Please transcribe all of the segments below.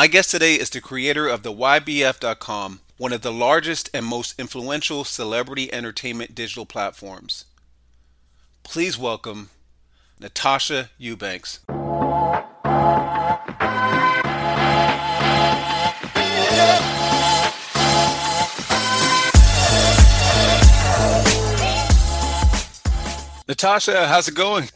My guest today is the creator of the YBF.com, one of the largest and most influential celebrity entertainment digital platforms. Please welcome Natasha Eubanks. Natasha, how's it going?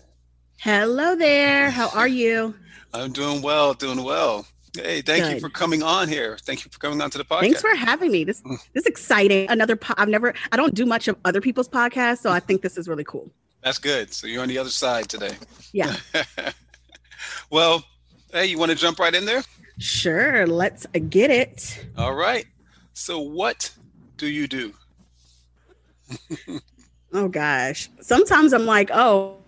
Hello there. How are you? I'm doing well, doing well. Hey, thank Good. you for coming on here. Thank you for coming on to the podcast. Thanks for having me. This mm. this is exciting. Another po- I've never I don't do much of other people's podcasts, so I think this is really cool. That's good. So you're on the other side today. Yeah. well, hey, you want to jump right in there? Sure. Let's get it. All right. So what do you do? oh gosh. Sometimes I'm like, oh,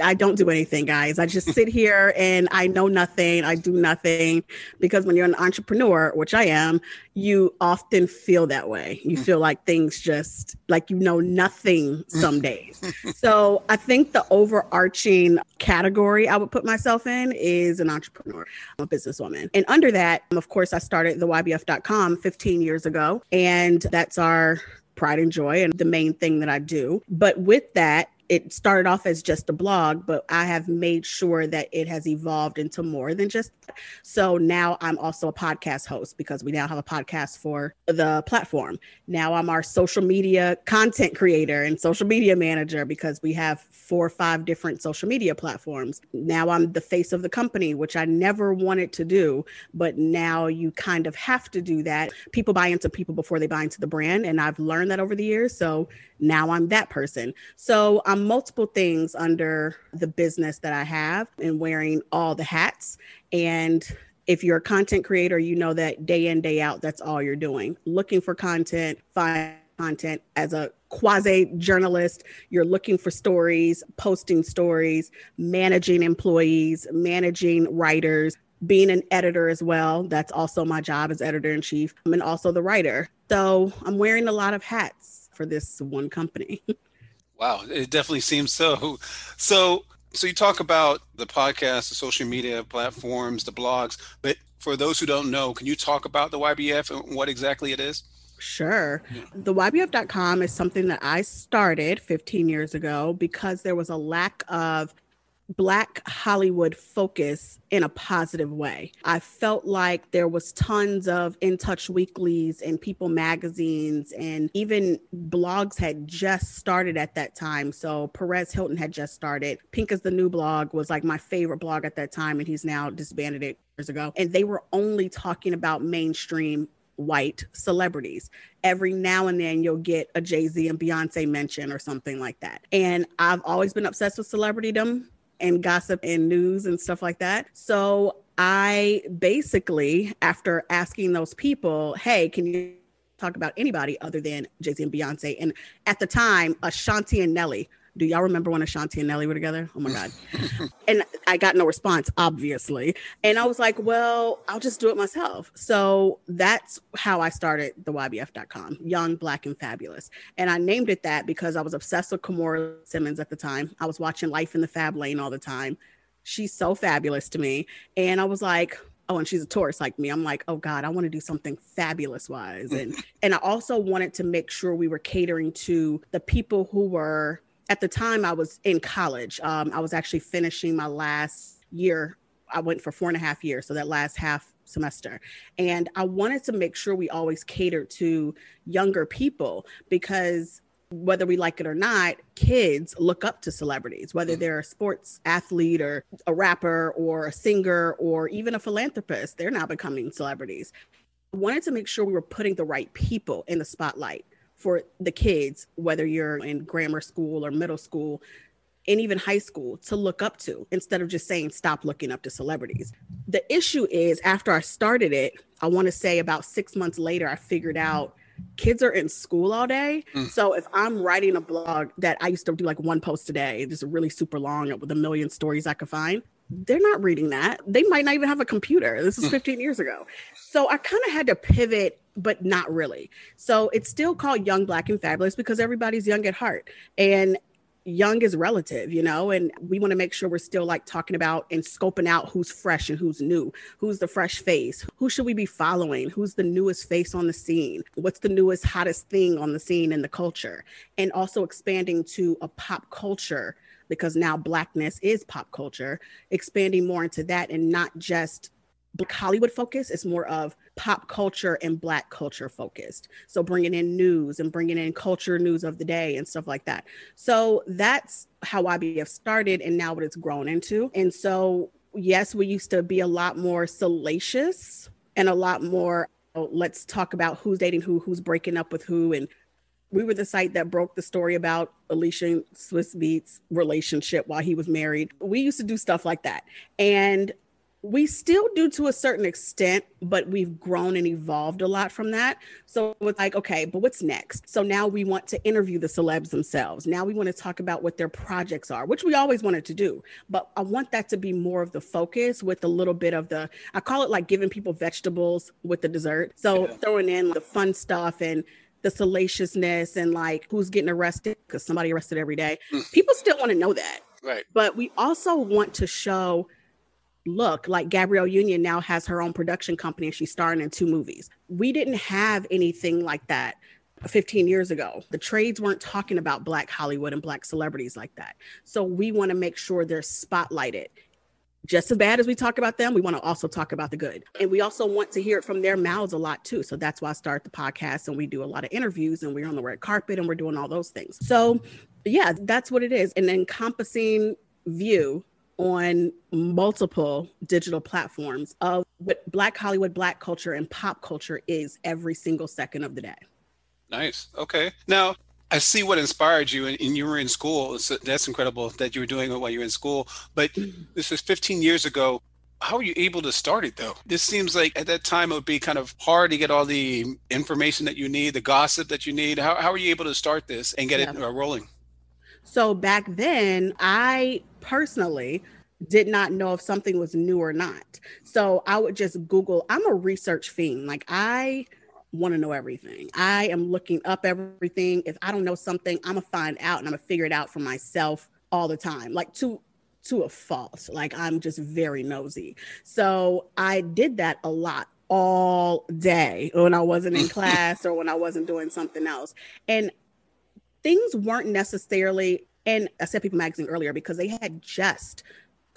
I don't do anything, guys. I just sit here and I know nothing. I do nothing because when you're an entrepreneur, which I am, you often feel that way. You mm. feel like things just like you know nothing some days. so I think the overarching category I would put myself in is an entrepreneur, I'm a businesswoman. And under that, of course, I started the YBF.com 15 years ago. And that's our pride and joy and the main thing that I do. But with that, it started off as just a blog, but I have made sure that it has evolved into more than just. So now I'm also a podcast host because we now have a podcast for the platform. Now I'm our social media content creator and social media manager because we have four or five different social media platforms. Now I'm the face of the company, which I never wanted to do, but now you kind of have to do that. People buy into people before they buy into the brand. And I've learned that over the years. So now I'm that person. So I'm multiple things under the business that I have and wearing all the hats. And if you're a content creator, you know that day in, day out, that's all you're doing. Looking for content, find content as a quasi journalist. You're looking for stories, posting stories, managing employees, managing writers, being an editor as well. That's also my job as editor in chief. I'm and also the writer. So I'm wearing a lot of hats for this one company. wow, it definitely seems so. So, so you talk about the podcast, the social media platforms, the blogs, but for those who don't know, can you talk about the YBF and what exactly it is? Sure. The YBF.com is something that I started 15 years ago because there was a lack of Black Hollywood focus in a positive way. I felt like there was tons of In Touch weeklies and People magazines and even blogs had just started at that time. So Perez Hilton had just started. Pink is the New blog was like my favorite blog at that time, and he's now disbanded it years ago. And they were only talking about mainstream white celebrities. Every now and then you'll get a Jay Z and Beyonce mention or something like that. And I've always been obsessed with celebritydom and gossip and news and stuff like that. So I basically, after asking those people, hey, can you talk about anybody other than Jay Z and Beyonce? And at the time, Ashanti and Nelly do y'all remember when Ashanti and Nelly were together? Oh my God. and I got no response, obviously. And I was like, well, I'll just do it myself. So that's how I started the YBF.com, Young, Black, and Fabulous. And I named it that because I was obsessed with Kimora Simmons at the time. I was watching Life in the Fab Lane all the time. She's so fabulous to me. And I was like, oh and she's a Taurus like me i'm like oh god i want to do something fabulous wise and and i also wanted to make sure we were catering to the people who were at the time I was in college. Um, I was actually finishing my last year. I went for four and a half years, so that last half semester. And I wanted to make sure we always catered to younger people because whether we like it or not, kids look up to celebrities, whether mm. they're a sports athlete or a rapper or a singer or even a philanthropist, they're now becoming celebrities. I wanted to make sure we were putting the right people in the spotlight for the kids, whether you're in grammar school or middle school, and even high school to look up to instead of just saying stop looking up to celebrities. The issue is after I started it, I want to say about six months later, I figured out kids are in school all day. Mm. So if I'm writing a blog that I used to do like one post a day, just really super long with a million stories I could find, they're not reading that. They might not even have a computer. This is hmm. 15 years ago. So I kind of had to pivot, but not really. So it's still called Young, Black, and Fabulous because everybody's young at heart. And young is relative, you know, and we want to make sure we're still like talking about and scoping out who's fresh and who's new, who's the fresh face, who should we be following, who's the newest face on the scene, what's the newest, hottest thing on the scene in the culture, and also expanding to a pop culture because now blackness is pop culture, expanding more into that and not just Hollywood focus. It's more of pop culture and black culture focused. So bringing in news and bringing in culture news of the day and stuff like that. So that's how YBF started and now what it's grown into. And so yes, we used to be a lot more salacious and a lot more let's talk about who's dating who, who's breaking up with who and we were the site that broke the story about Alicia and Swizz Beatz relationship while he was married. We used to do stuff like that. And we still do to a certain extent, but we've grown and evolved a lot from that. So it's like, okay, but what's next? So now we want to interview the celebs themselves. Now we want to talk about what their projects are, which we always wanted to do. But I want that to be more of the focus with a little bit of the, I call it like giving people vegetables with the dessert. So yeah. throwing in the fun stuff and the salaciousness and like who's getting arrested because somebody arrested every day. Mm. People still want to know that. Right. But we also want to show look like Gabrielle Union now has her own production company and she's starring in two movies. We didn't have anything like that 15 years ago. The trades weren't talking about Black Hollywood and Black celebrities like that. So we want to make sure they're spotlighted. Just as bad as we talk about them, we want to also talk about the good. And we also want to hear it from their mouths a lot too. So that's why I start the podcast and we do a lot of interviews and we're on the red carpet and we're doing all those things. So, yeah, that's what it is. An encompassing view on multiple digital platforms of what Black Hollywood, Black culture, and pop culture is every single second of the day. Nice. Okay. Now, I see what inspired you, and, you were in school. So that's incredible that you were doing it while you were in school. But mm-hmm. this was 15 years ago. How were you able to start it though? This seems like at that time it would be kind of hard to get all the information that you need, the gossip that you need. How, how are you able to start this and get yeah. it uh, rolling? So back then, I personally did not know if something was new or not. So I would just Google. I'm a research fiend. Like I want to know everything. I am looking up everything. If I don't know something, I'm gonna find out and I'm gonna figure it out for myself all the time. Like to to a fault. Like I'm just very nosy. So I did that a lot all day when I wasn't in class or when I wasn't doing something else. And things weren't necessarily, and I said People Magazine earlier because they had just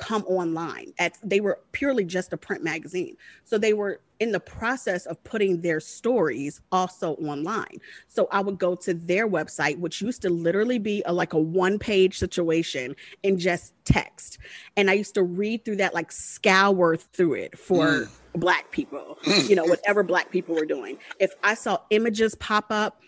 come online at they were purely just a print magazine. So they were in the process of putting their stories also online. So i would go to their website which used to literally be a, like a one page situation in just text. And i used to read through that like scour through it for mm. black people you know whatever black people were doing. If i saw images pop up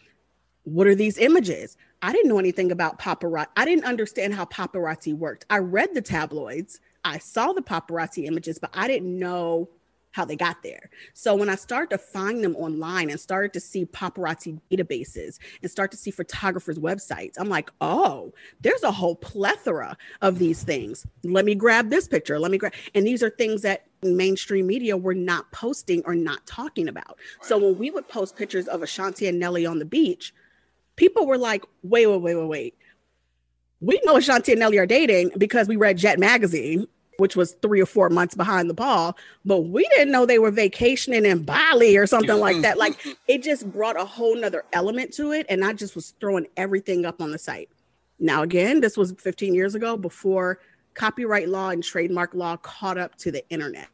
what are these images? I didn't know anything about paparazzi. I didn't understand how paparazzi worked. I read the tabloids, I saw the paparazzi images, but I didn't know how they got there. So when I started to find them online and started to see paparazzi databases and start to see photographers' websites, I'm like, oh, there's a whole plethora of these things. Let me grab this picture. Let me grab, and these are things that mainstream media were not posting or not talking about. So when we would post pictures of Ashanti and Nelly on the beach, people were like, wait, wait, wait, wait, wait. We know Ashanti and Nelly are dating because we read Jet magazine, which was three or four months behind the ball, but we didn't know they were vacationing in Bali or something like that. Like it just brought a whole nother element to it. And I just was throwing everything up on the site. Now, again, this was 15 years ago before copyright law and trademark law caught up to the internet.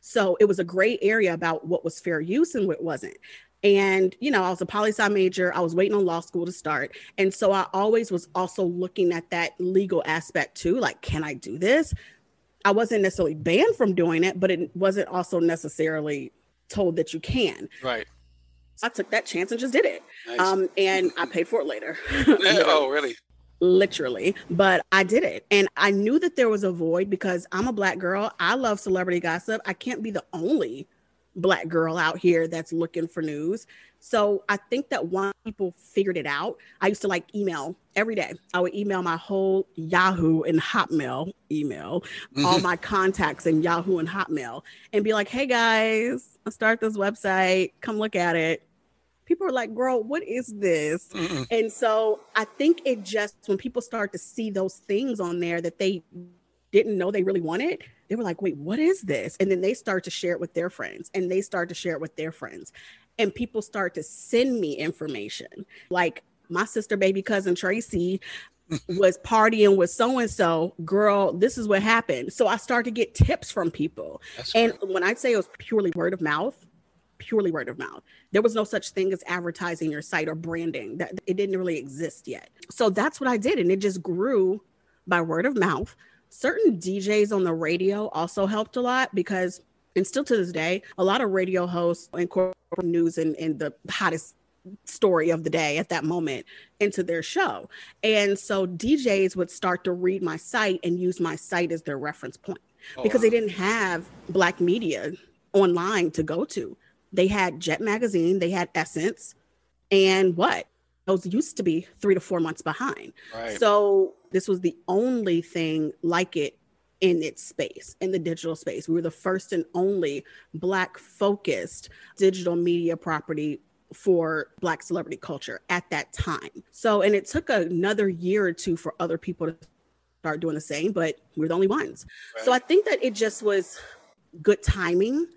So it was a gray area about what was fair use and what wasn't. And, you know, I was a poli sci major. I was waiting on law school to start. And so I always was also looking at that legal aspect too. Like, can I do this? I wasn't necessarily banned from doing it, but it wasn't also necessarily told that you can. Right. So I took that chance and just did it. Nice. Um, and I paid for it later. oh, really? Literally. But I did it. And I knew that there was a void because I'm a black girl. I love celebrity gossip. I can't be the only black girl out here that's looking for news. So I think that one people figured it out. I used to like email every day. I would email my whole Yahoo and Hotmail email, mm-hmm. all my contacts in Yahoo and Hotmail, and be like, "Hey guys, I start this website. Come look at it. people are like, girl, what is this? Mm-mm. And so I think it just, when people start to see those things on there that they didn't know they really wanted, they were like, wait, what is this? And then they start to share it with their friends and they start to share it with their friends. And people start to send me information like, my sister, baby cousin Tracy, was partying with so and so, girl, this is what happened. So I start to get tips from people. That's and great. when I say it was purely word of mouth, purely word of mouth. There was no such thing as advertising your site or branding. That it didn't really exist yet. So that's what I did and it just grew by word of mouth. Certain DJs on the radio also helped a lot because and still to this day, a lot of radio hosts and incorporate news and, and the hottest story of the day at that moment into their show. And so DJs would start to read my site and use my site as their reference point oh, because wow. they didn't have black media online to go to. They had Jet Magazine, they had Essence, and what? Those used to be three to four months behind. Right. So this was the only thing like it in its space, in the digital space. We were the first and only Black focused digital media property for Black celebrity culture at that time. So, and it took another year or two for other people to start doing the same, but we are the only ones. Right. So I think that it just was good timing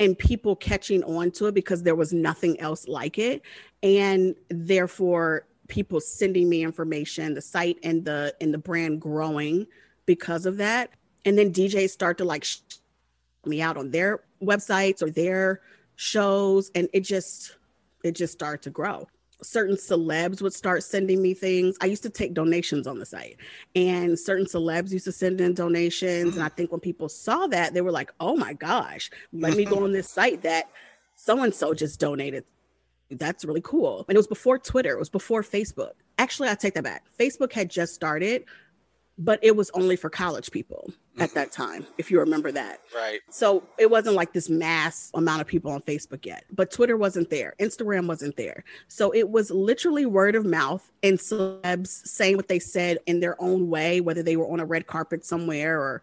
and people catching on to it because there was nothing else like it. And therefore, people sending me information, the site and the and the brand growing because of that. And then DJs start to like me out on their websites or their shows and it just it just started to grow certain celebs would start sending me things. I used to take donations on the site, and certain celebs used to send in donations. And I think when people saw that, they were like, oh my gosh, let me go on this site that so and so just donated. That's really cool. And it was before Twitter, it was before Facebook. Actually, I take that back. Facebook had just started, but it was only for college people at that time, if you remember that. Right. So it wasn't like this mass amount of people on Facebook yet, but Twitter wasn't there, Instagram wasn't there. So it was literally word of mouth and celebs saying what they said in their own way, whether they were on a red carpet somewhere or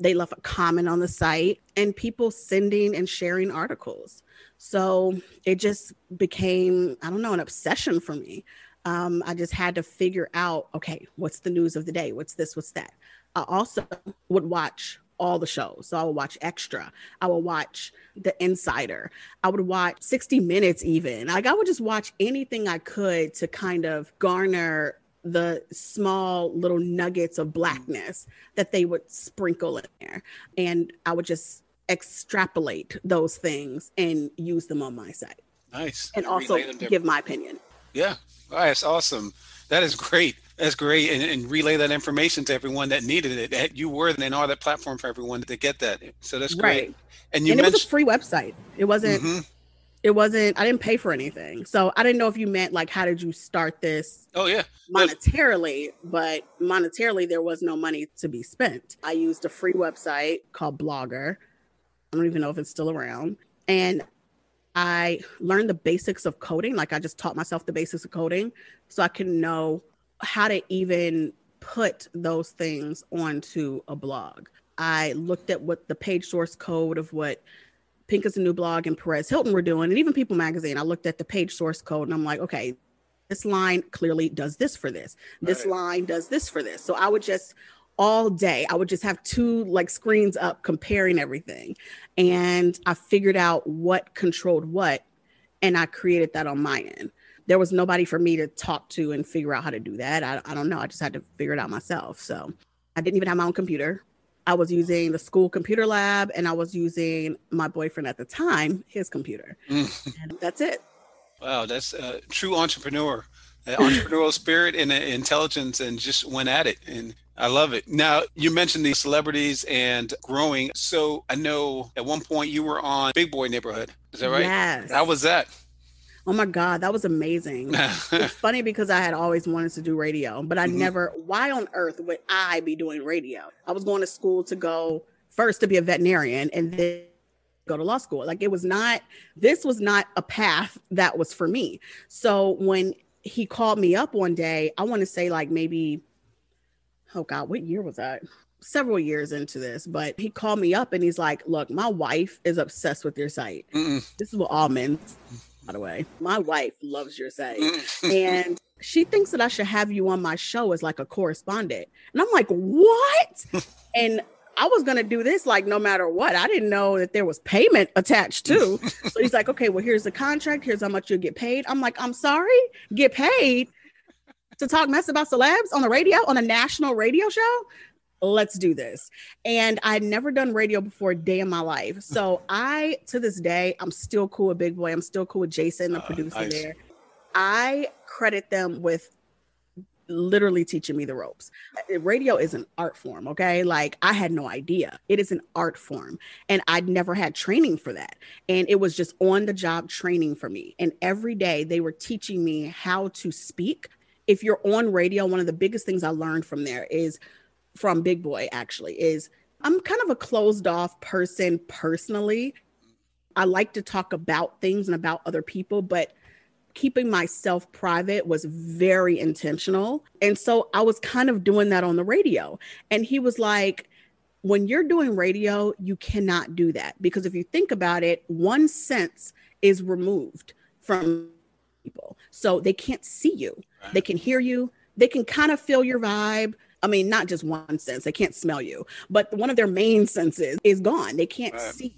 they left a comment on the site, and people sending and sharing articles. So it just became, I don't know, an obsession for me um, I just had to figure out, okay, what's the news of the day? What's this? What's that? I also would watch all the shows. So I would watch Extra. I would watch The Insider. I would watch 60 Minutes, even. Like I would just watch anything I could to kind of garner the small little nuggets of blackness that they would sprinkle in there. And I would just extrapolate those things and use them on my site. Nice. And also give my opinion. Yeah. Oh, that's awesome. That is great. That's great. And, and, relay that information to everyone that needed it. That you were and all that platform for everyone to get that. So that's great. Right. And you and mentioned- it was a free website. It wasn't mm-hmm. It wasn't I didn't pay for anything. So I didn't know if you meant like how did you start this? Oh yeah. Monetarily, but monetarily there was no money to be spent. I used a free website called Blogger. I don't even know if it's still around. And I learned the basics of coding. Like I just taught myself the basics of coding so I can know how to even put those things onto a blog. I looked at what the page source code of what Pink is a new blog and Perez Hilton were doing, and even People Magazine. I looked at the page source code and I'm like, okay, this line clearly does this for this. This right. line does this for this. So I would just all day. I would just have two like screens up comparing everything. And I figured out what controlled what and I created that on my end. There was nobody for me to talk to and figure out how to do that. I, I don't know. I just had to figure it out myself. So I didn't even have my own computer. I was using the school computer lab and I was using my boyfriend at the time, his computer. Mm. and that's it. Wow, that's a true entrepreneur. entrepreneurial spirit and intelligence and just went at it and I love it. Now, you mentioned the celebrities and growing. So I know at one point you were on Big Boy Neighborhood. Is that right? Yes. How was that? Oh my God, that was amazing. it's funny because I had always wanted to do radio, but I mm-hmm. never, why on earth would I be doing radio? I was going to school to go first to be a veterinarian and then go to law school. Like it was not, this was not a path that was for me. So when he called me up one day, I want to say like maybe oh God, what year was that? Several years into this, but he called me up and he's like, Look, my wife is obsessed with your site. Mm-mm. This is what all men by the way. My wife loves your say. Mm. and she thinks that I should have you on my show as like a correspondent. And I'm like, what? and I was gonna do this like no matter what. I didn't know that there was payment attached to. so he's like, okay, well, here's the contract. Here's how much you'll get paid. I'm like, I'm sorry, get paid to talk mess about celebs on the radio on a national radio show. Let's do this. And I'd never done radio before a day in my life. So I, to this day, I'm still cool with Big Boy. I'm still cool with Jason, the uh, producer nice. there. I credit them with literally teaching me the ropes. Uh, radio is an art form, okay? Like I had no idea. It is an art form and I'd never had training for that. And it was just on the job training for me. And every day they were teaching me how to speak. If you're on radio, one of the biggest things I learned from there is from Big Boy actually is I'm kind of a closed off person personally. I like to talk about things and about other people, but keeping myself private was very intentional. And so I was kind of doing that on the radio. And he was like, when you're doing radio, you cannot do that because if you think about it, one sense is removed from people. So they can't see you, they can hear you, they can kind of feel your vibe. I mean, not just one sense, they can't smell you, but one of their main senses is gone. They can't right. see.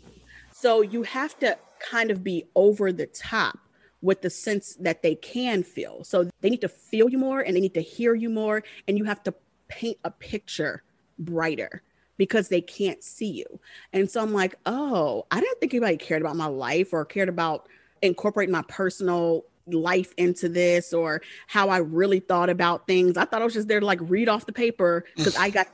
So you have to kind of be over the top with the sense that they can feel. So they need to feel you more and they need to hear you more. And you have to paint a picture brighter because they can't see you. And so I'm like, oh, I didn't think anybody cared about my life or cared about incorporating my personal life into this or how I really thought about things. I thought I was just there to like read off the paper because I got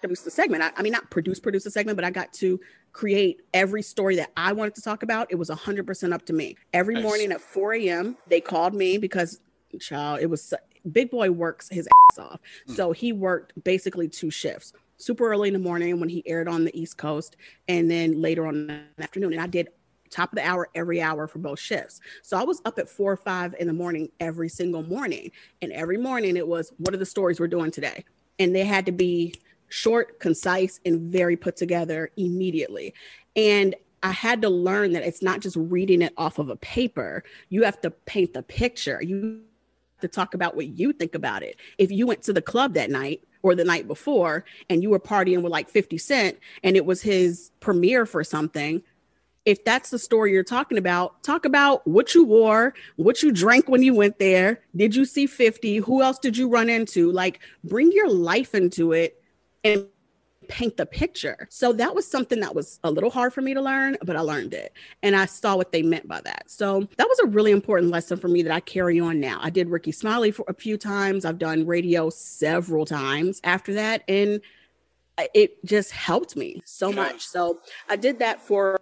produce the segment. I, I, mean, not produce, produce a segment, but I got to create every story that I wanted to talk about. It was 100% up to me. Every nice. morning at 4 a.m., they called me because, child, it was Big Boy works his ass off. Mm. So he worked basically two shifts super early in the morning when he aired on the East Coast, and then later on in the afternoon. And I did top of the hour every hour for both shifts. So I was up at four or five in the morning every single morning. And every morning it was, what are the stories we're doing today? And they had to be short, concise, and very put together immediately. And I had to learn that it's not just reading it off of a paper. You have to paint the picture. You have to talk about what you think about it. If you went to the club that night or the night before and you were partying with like 50 Cent and it was his premiere for something, if that's the story you're talking about, talk about what you wore, what you drank when you went there. Did you see 50? Who else did you run into? Like, bring your life into it and paint the picture. So that was something that was a little hard for me to learn, but I learned it and I saw what they meant by that. So that was a really important lesson for me that I carry on now. I did Rickey Smiley for a few times, I've done radio several times after that. And it just helped me so much. So I did that for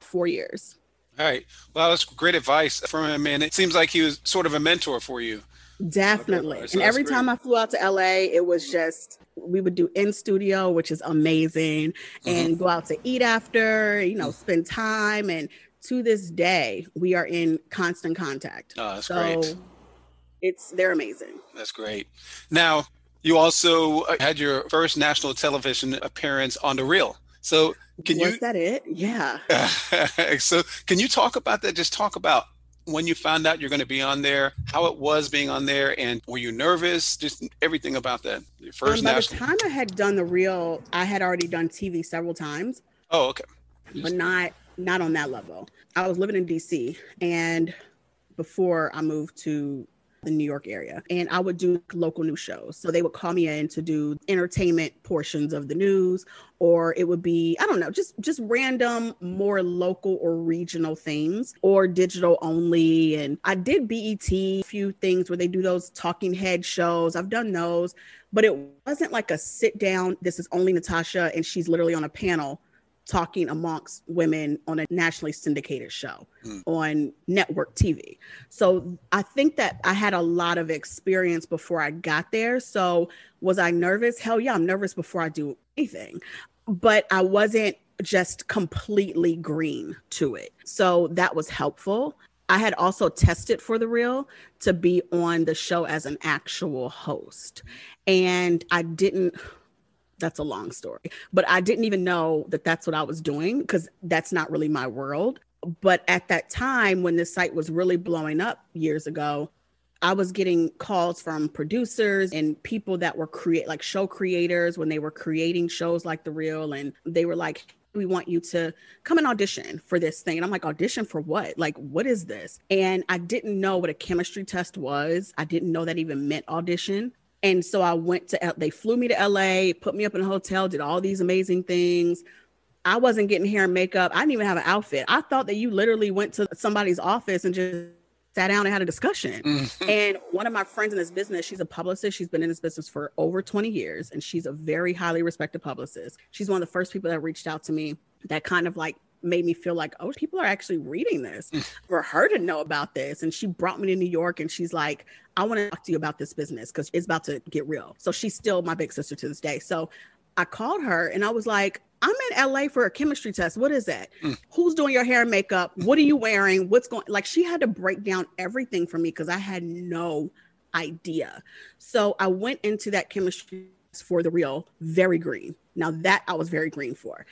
four years. All right. Well, that's great advice from him. And it seems like he was sort of a mentor for you. Definitely. So and every great. time I flew out to LA, it was just we would do in studio, which is amazing, mm-hmm. and go out to eat after, you know, spend time. And to this day, we are in constant contact. Oh, that's so great. It's they're amazing. That's great. Now, you also uh, had your first national television appearance on the Real. So can was you? that it? Yeah. so can you talk about that? Just talk about when you found out you're going to be on there, how it was being on there, and were you nervous? Just everything about that. Your first um, by national... the time I had done the real, I had already done TV several times. Oh, okay. But not not on that level. I was living in DC, and before I moved to the New York area. And I would do local news shows. So they would call me in to do entertainment portions of the news or it would be I don't know, just just random more local or regional things or digital only and I did BET a few things where they do those talking head shows. I've done those, but it wasn't like a sit down this is only Natasha and she's literally on a panel talking amongst women on a nationally syndicated show mm. on network TV. So I think that I had a lot of experience before I got there. So was I nervous? Hell yeah, I'm nervous before I do anything. But I wasn't just completely green to it. So that was helpful. I had also tested for the real to be on the show as an actual host. And I didn't that's a long story. But I didn't even know that that's what I was doing because that's not really my world. But at that time, when this site was really blowing up years ago, I was getting calls from producers and people that were create like show creators when they were creating shows like The Real, and they were like, we want you to come and audition for this thing. And I'm like, audition for what? Like, what is this? And I didn't know what a chemistry test was. I didn't know that even meant audition. And so I went to, they flew me to LA, put me up in a hotel, did all these amazing things. I wasn't getting hair and makeup. I didn't even have an outfit. I thought that you literally went to somebody's office and just sat down and had a discussion. Mm-hmm. And one of my friends in this business, she's a publicist. She's been in this business for over 20 years and she's a very highly respected publicist. She's one of the first people that reached out to me that kind of like made me feel like, oh, people are actually reading this mm. for her to know about this. And she brought me to New York and she's like, I want to talk to you about this business because it's about to get real. So she's still my big sister to this day. So I called her and I was like, I'm in LA for a chemistry test. What is that? Mm. Who's doing your hair and makeup? What are you wearing? What's going like she had to break down everything for me because I had no idea. So I went into that chemistry for the real very green. Now that I was very green for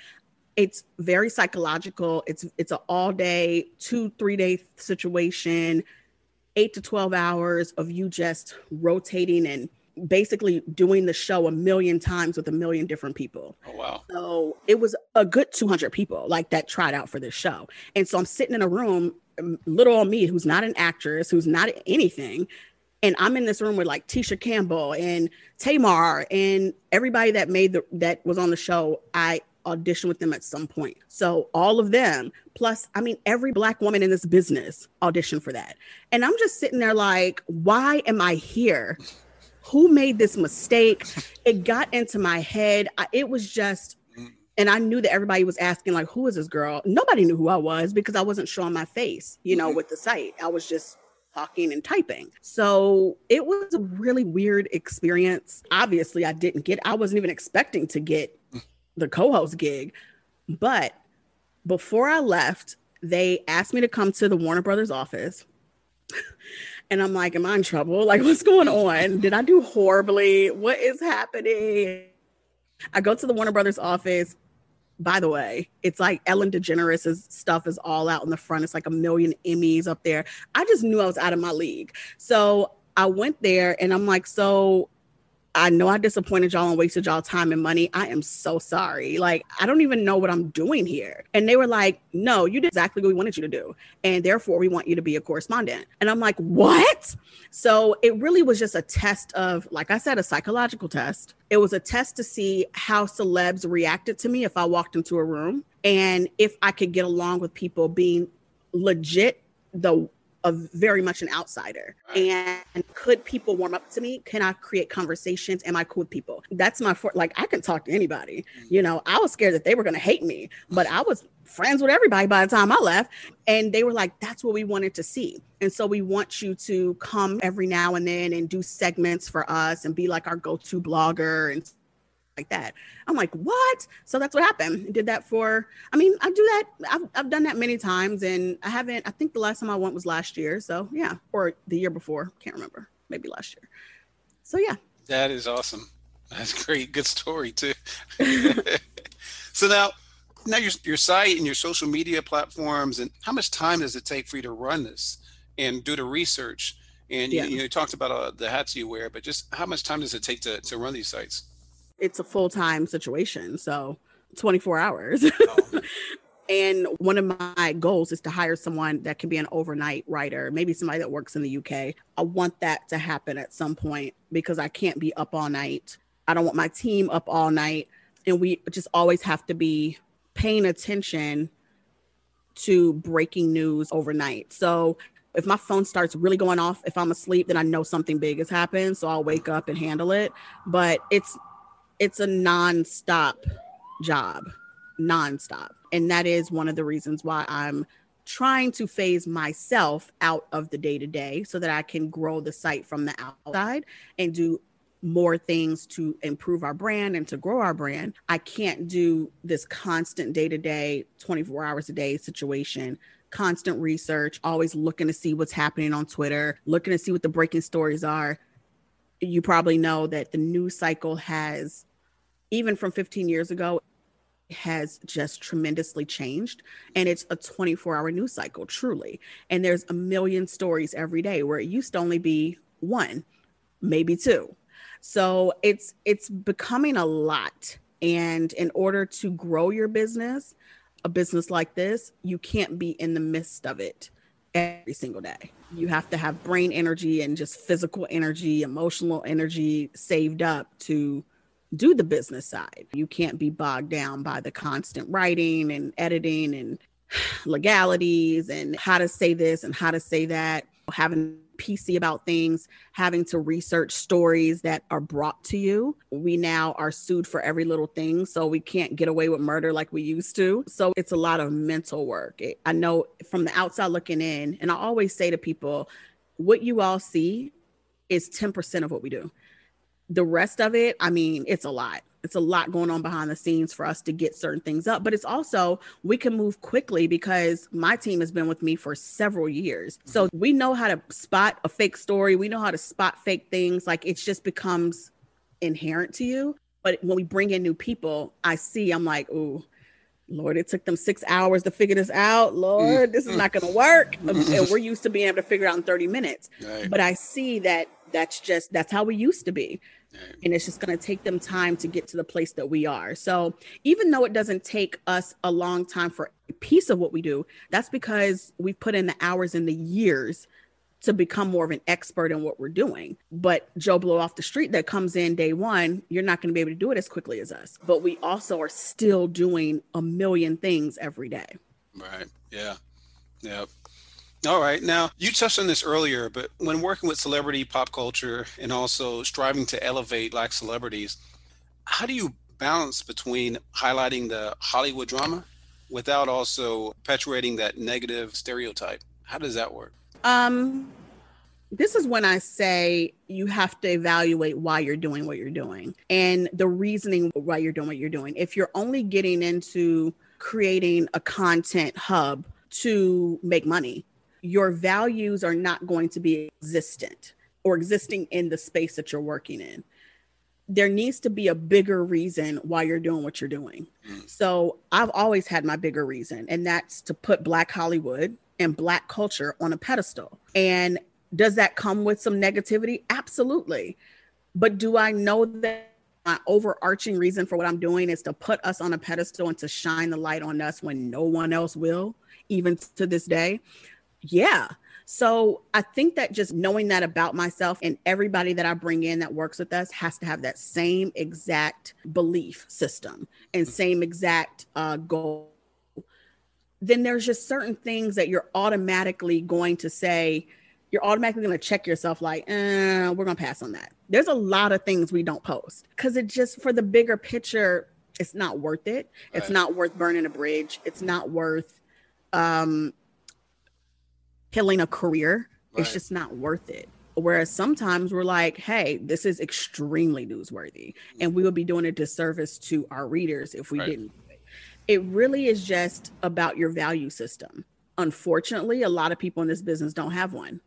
it's very psychological. It's it's an all day two three day situation eight to 12 hours of you just rotating and basically doing the show a million times with a million different people. Oh wow. So it was a good 200 people like that tried out for this show. And so i'm sitting in a room um, little on me who's not an actress who's not anything and I'm in this room with like Tisha Campbell and Tamar and everybody that made the that was on the show. I audition with them at some point. So all of them, plus, I mean, every black woman in this business auditioned for that. And I'm just sitting there like, why am I here? Who made this mistake? It got into my head. I, it was just, and I knew that everybody was asking, like, who is this girl? Nobody knew who I was because I wasn't showing my face, you know, mm-hmm. with the site. I was just talking and typing. So it was a really weird experience. Obviously, I didn't get, I wasn't even expecting to get the co-host gig. But before I left, they asked me to come to the Warner Brothers office. and I'm like, am I in trouble? Like, what's going on? Did I do horribly? What is happening? I go to the Warner Brothers office. By the way, it's like Ellen DeGeneres' stuff is all out in the front. It's like a million Emmys up there. I just knew I was out of my league. So I went there and I'm like, so I know I disappointed y'all and wasted y'all time and money. I am so sorry. Like, I don't even know what I'm doing here. And they were like, no, you did exactly what we wanted you to do. And therefore, we want you to be a correspondent. And I'm like, what? So it really was just a test of, like I said, a psychological test. It was a test to see how celebs reacted to me if I walked into a room and if I could get along with people being legit the a very much an outsider. And could people warm up to me? Can I create conversations? Am I cool with people? That's my for like I can talk to anybody. Mm. You know, I was scared that they were gonna hate me, but I was friends with everybody by the time I left. And they were like, that's what we wanted to see. And so we want you to come every now and then and do segments for us and be like our go-to blogger and like that. I'm like, what? So that's what happened. Did that for, I mean, I do that. I've, I've done that many times and I haven't, I think the last time I went was last year. So yeah, or the year before. Can't remember. Maybe last year. So yeah. That is awesome. That's great. Good story too. so now, now your, your site and your social media platforms and how much time does it take for you to run this and do the research? And yeah. you, you, talked about uh, the hats you wear, but just how much time does it take to, to run these sites? It's a full time situation. So 24 hours. Oh. and one of my goals is to hire someone that can be an overnight writer, maybe somebody that works in the UK. I want that to happen at some point because I can't be up all night. I don't want my team up all night. And we just always have to be paying attention to breaking news overnight. So if my phone starts really going off if I'm asleep, then I know something big has happened. So I'll wake up and handle it. But it's it's a non-stop job non-stop. And that is one of the reasons why i'm trying to phase myself out of the day to day so that i can grow the site from the outside and do more things to improve our brand and to grow our brand. I can't do this constant day to day 24 hours a day situation. Constant research always looking to see what's happening on twitter looking to see what the breaking stories are. You probably know that the news cycle has even from 15 years ago has just tremendously changed and it's a 24 hour news cycle truly. And there's a million stories every day where it used to only be one maybe two. So it's it's becoming a lot. And in order to grow your business a business like this you can't be in the midst of it every single day. You have to have brain energy and just physical energy emotional energy saved up to do the business side. You can't be bogged down by the constant writing and editing and legalities and how to say this and how to say that, having PC about things, having to research stories that are brought to you. We now are sued for every little thing, so we can't get away with murder like we used to. So it's a lot of mental work. I know from the outside looking in, and I always say to people, what you all see is 10% of what we do the rest of it, I mean, it's a lot. It's a lot going on behind the scenes for us to get certain things up, but it's also we can move quickly because my team has been with me for several years. So mm-hmm. we know how to spot a fake story, we know how to spot fake things. Like it just becomes inherent to you. But when we bring in new people, I see, I'm like, ooh, Lord, it took them six hours to figure this out. Lord, this is not going to work. and we're used to being able to figure it out in 30 minutes. Right. But I see that that's just, that's how we used to be. And it's just going to take them time to get to the place that we are. So even though it doesn't take us a long time for a piece of what we do, that's because we've put in the hours and the years to become more of an expert in what we're doing. But Joe Blow off the street that comes in day one, you're not going to be able to do it as quickly as us. But we also are still doing a million things every day. Right. Yeah. Yep. All right. Now, you touched on this earlier, but when working with celebrity pop culture and also striving to elevate Black celebrities, how do you balance between highlighting the Hollywood drama without also perpetuating that negative stereotype? How does that work? Um, this is when I say you have to evaluate why you're doing what you're doing and the reasoning why you're doing what you're doing. If you're only getting into creating a content hub to make money, your values are not going to be existent or existing in the space that you're working in. There needs to be a bigger reason why you're doing what you're doing. Mm. So I've always had my bigger reason, and that's to put Black Hollywood and black culture on a pedestal. And does that come with some negativity? Absolutely. But do I know that my overarching reason for what I'm doing is to put us on a pedestal and to shine the light on us when no one else will, even to this day? Yeah. So I think that just knowing that about myself and everybody that I bring in that works with us has to have that same exact belief system and same exact uh, goal then there's just certain things that you're automatically going to say, you're automatically going to check yourself like, eh, we're going to pass on that. There's a lot of things we don't post because it just, for the bigger picture, it's not worth it. Right. It's not worth burning a bridge. It's not worth um, killing a career. Right. It's just not worth it. Whereas sometimes we're like, hey, this is extremely newsworthy. And we mm-hmm. would be doing a disservice to our readers if we right. didn't it really is just about your value system. Unfortunately, a lot of people in this business don't have one.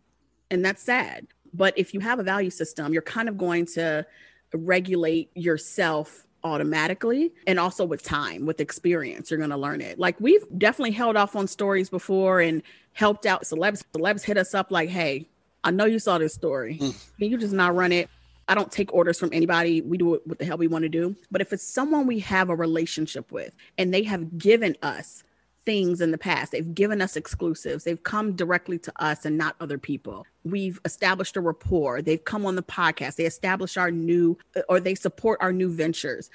And that's sad. But if you have a value system, you're kind of going to regulate yourself automatically and also with time with experience you're going to learn it like we've definitely held off on stories before and helped out celebs celebs hit us up like hey i know you saw this story mm. can you just not run it I don't take orders from anybody. We do what the hell we want to do. But if it's someone we have a relationship with and they have given us things in the past, they've given us exclusives, they've come directly to us and not other people. We've established a rapport. They've come on the podcast. They establish our new or they support our new ventures.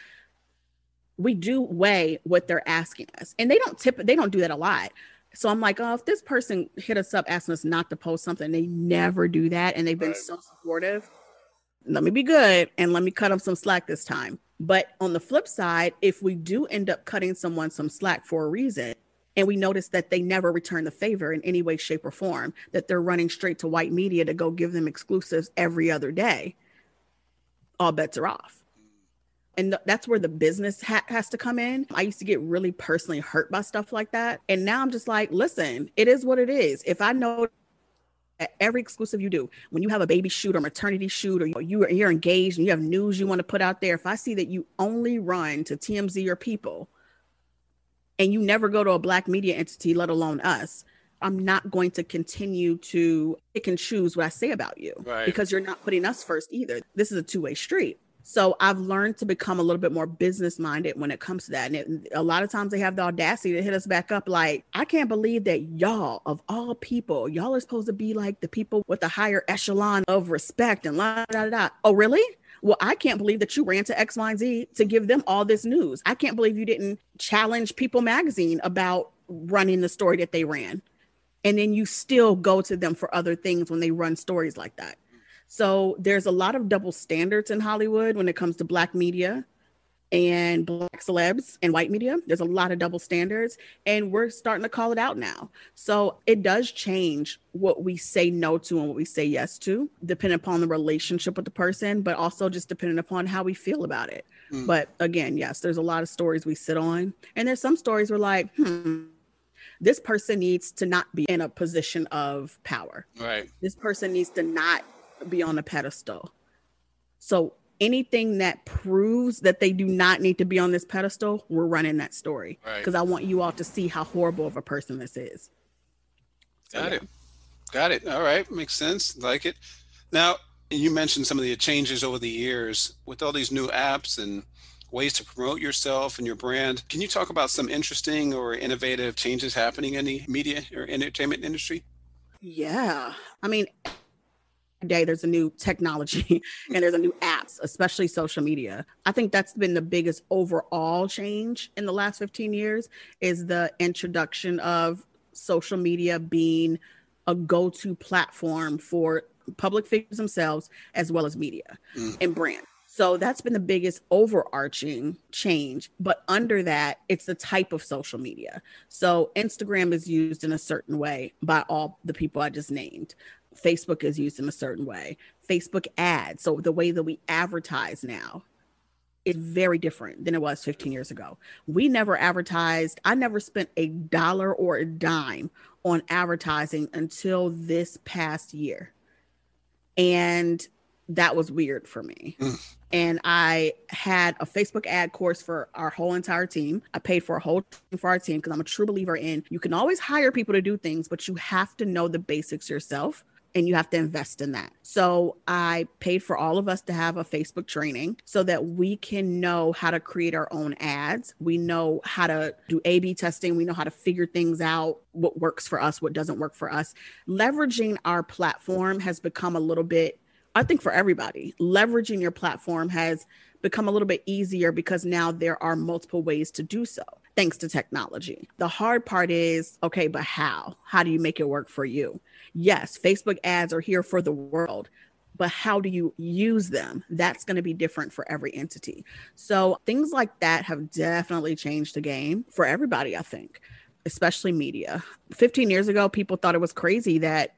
We do weigh what they're asking us. And they don't tip they don't do that a lot. So I'm like, oh, if this person hit us up asking us not to post something, they never do that. And they've been right. so supportive let me be good and let me cut them some slack this time. But on the flip side, if we do end up cutting someone some slack for a reason, and we notice that they never return the favor in any way, shape, or form, that they're running straight to white media to go give them exclusives every other day, all bets are off. And that's where the business ha- has to come in. I used to get really personally hurt by stuff like that. And now I'm just like, listen, it is what it is. If I know every exclusive you do when you have a baby shoot or maternity shoot or you, you're engaged and you have news you want to put out there if i see that you only run to tmz or people and you never go to a black media entity, let alone us, I'm not going to continue to pick and choose what I say about you Right. because you're not putting us first either. This is a two way street. So I've learned to become a little bit more business minded when it comes to that. And it, a lot of times they have the audacity to hit us back up like, I can't believe that y'all, of all people, y'all are supposed to be like the people with the higher echelon of respect and la da da da. Oh, really? Well, I can't believe that you ran to X, Y, and Z to give them all this news. I can't believe you didn't challenge People Magazine about running the story that they ran. And then you still go to them for other things when they run stories like that. So there's a lot of double standards in Hollywood when it comes to black media and black celebs and white media. There's a lot of double standards, and we're starting to call it out now. So it does change what we say no to and what we say yes to, depending upon the relationship with the person, but also just depending upon how we feel about it. Mm. But again, yes, there's a lot of stories we sit on, and there's some stories we're like, hmm, this person needs to not be in a position of power Right. this person needs to not be on a pedestal. So anything that proves that they do not need to be on this pedestal, we're running that story Right. because I want you all to see how horrible of a person this is. So, Got yeah. it. Got it. All right. Makes sense. Like it. Now, you mentioned some of the changes over the years with all these new apps and ways to promote yourself and your brand. Can you talk about some interesting or innovative changes happening in the media or entertainment industry? Yeah. I mean, day there's a new technology and there's a new apps, especially social media. I think that's been the biggest overall change in the last 15 years is the introduction of social media being a go-to platform for public figures themselves as well as media Mm. and brand. So that's been the biggest overarching change. But under that, it's the type of social media. So Instagram is used in a certain way by all the people I just named. Facebook is used in a certain way. Facebook ads, so the way that we advertise now is very different than it was 15 years ago. We never advertised, I never spent a dollar or a dime on advertising until this past year. And that was weird for me. Mm. And I had a Facebook ad course for our whole entire team. I paid for a whole team for our team because I'm a true believer in you can always hire people to do things, but you have to know the basics yourself and you have to invest in that. So I paid for all of us to have a Facebook training so that we can know how to create our own ads. We know how to do A B testing. We know how to figure things out, what works for us, what doesn't work for us. Leveraging our platform has become a little bit, I think for everybody, leveraging your platform has become a little bit easier because now there are multiple ways to do so thanks to technology. The hard part is okay, but how? How do you make it work for you? Yes, Facebook ads are here for the world, but how do you use them? That's going to be different for every entity. So things like that have definitely changed the game for everybody, I think, especially media. 15 years ago, people thought it was crazy that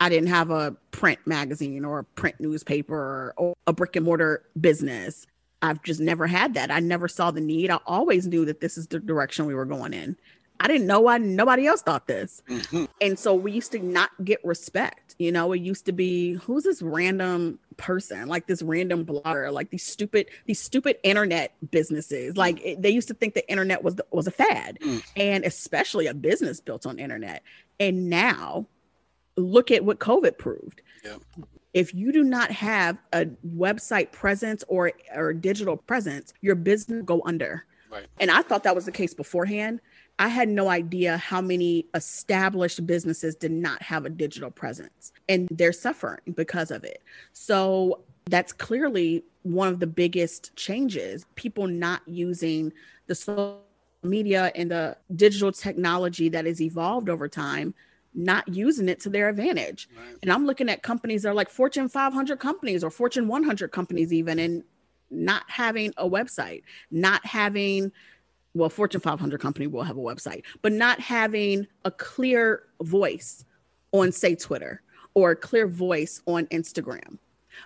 I didn't have a print magazine or a print newspaper or, a brick and mortar business. I've just never had that. I never saw the need. I always knew that this is the direction we were going in. I didn't know why nobody else thought this. Mhm. And so we used to not get respect. You know, it used to be who's this random person, like this random blogger, like these stupid, these stupid internet businesses. Like it, they used to think the internet was the, was a fad, Mm. and especially a business built on internet. And now, look at what COVID proved. Yep. If you do not have a website presence or or digital presence, your business go under. Right. And I thought that was the case beforehand. I had no idea how many established businesses did not have a digital presence and they're suffering because of it. So that's clearly one of the biggest changes people not using the social media and the digital technology that has evolved over time not using it to their advantage Right. and i'm looking at companies that are like fortune 500 companies or fortune 100 companies even and not having a website not having well fortune 500 company will have a website but not having a clear voice on say twitter or a clear voice on instagram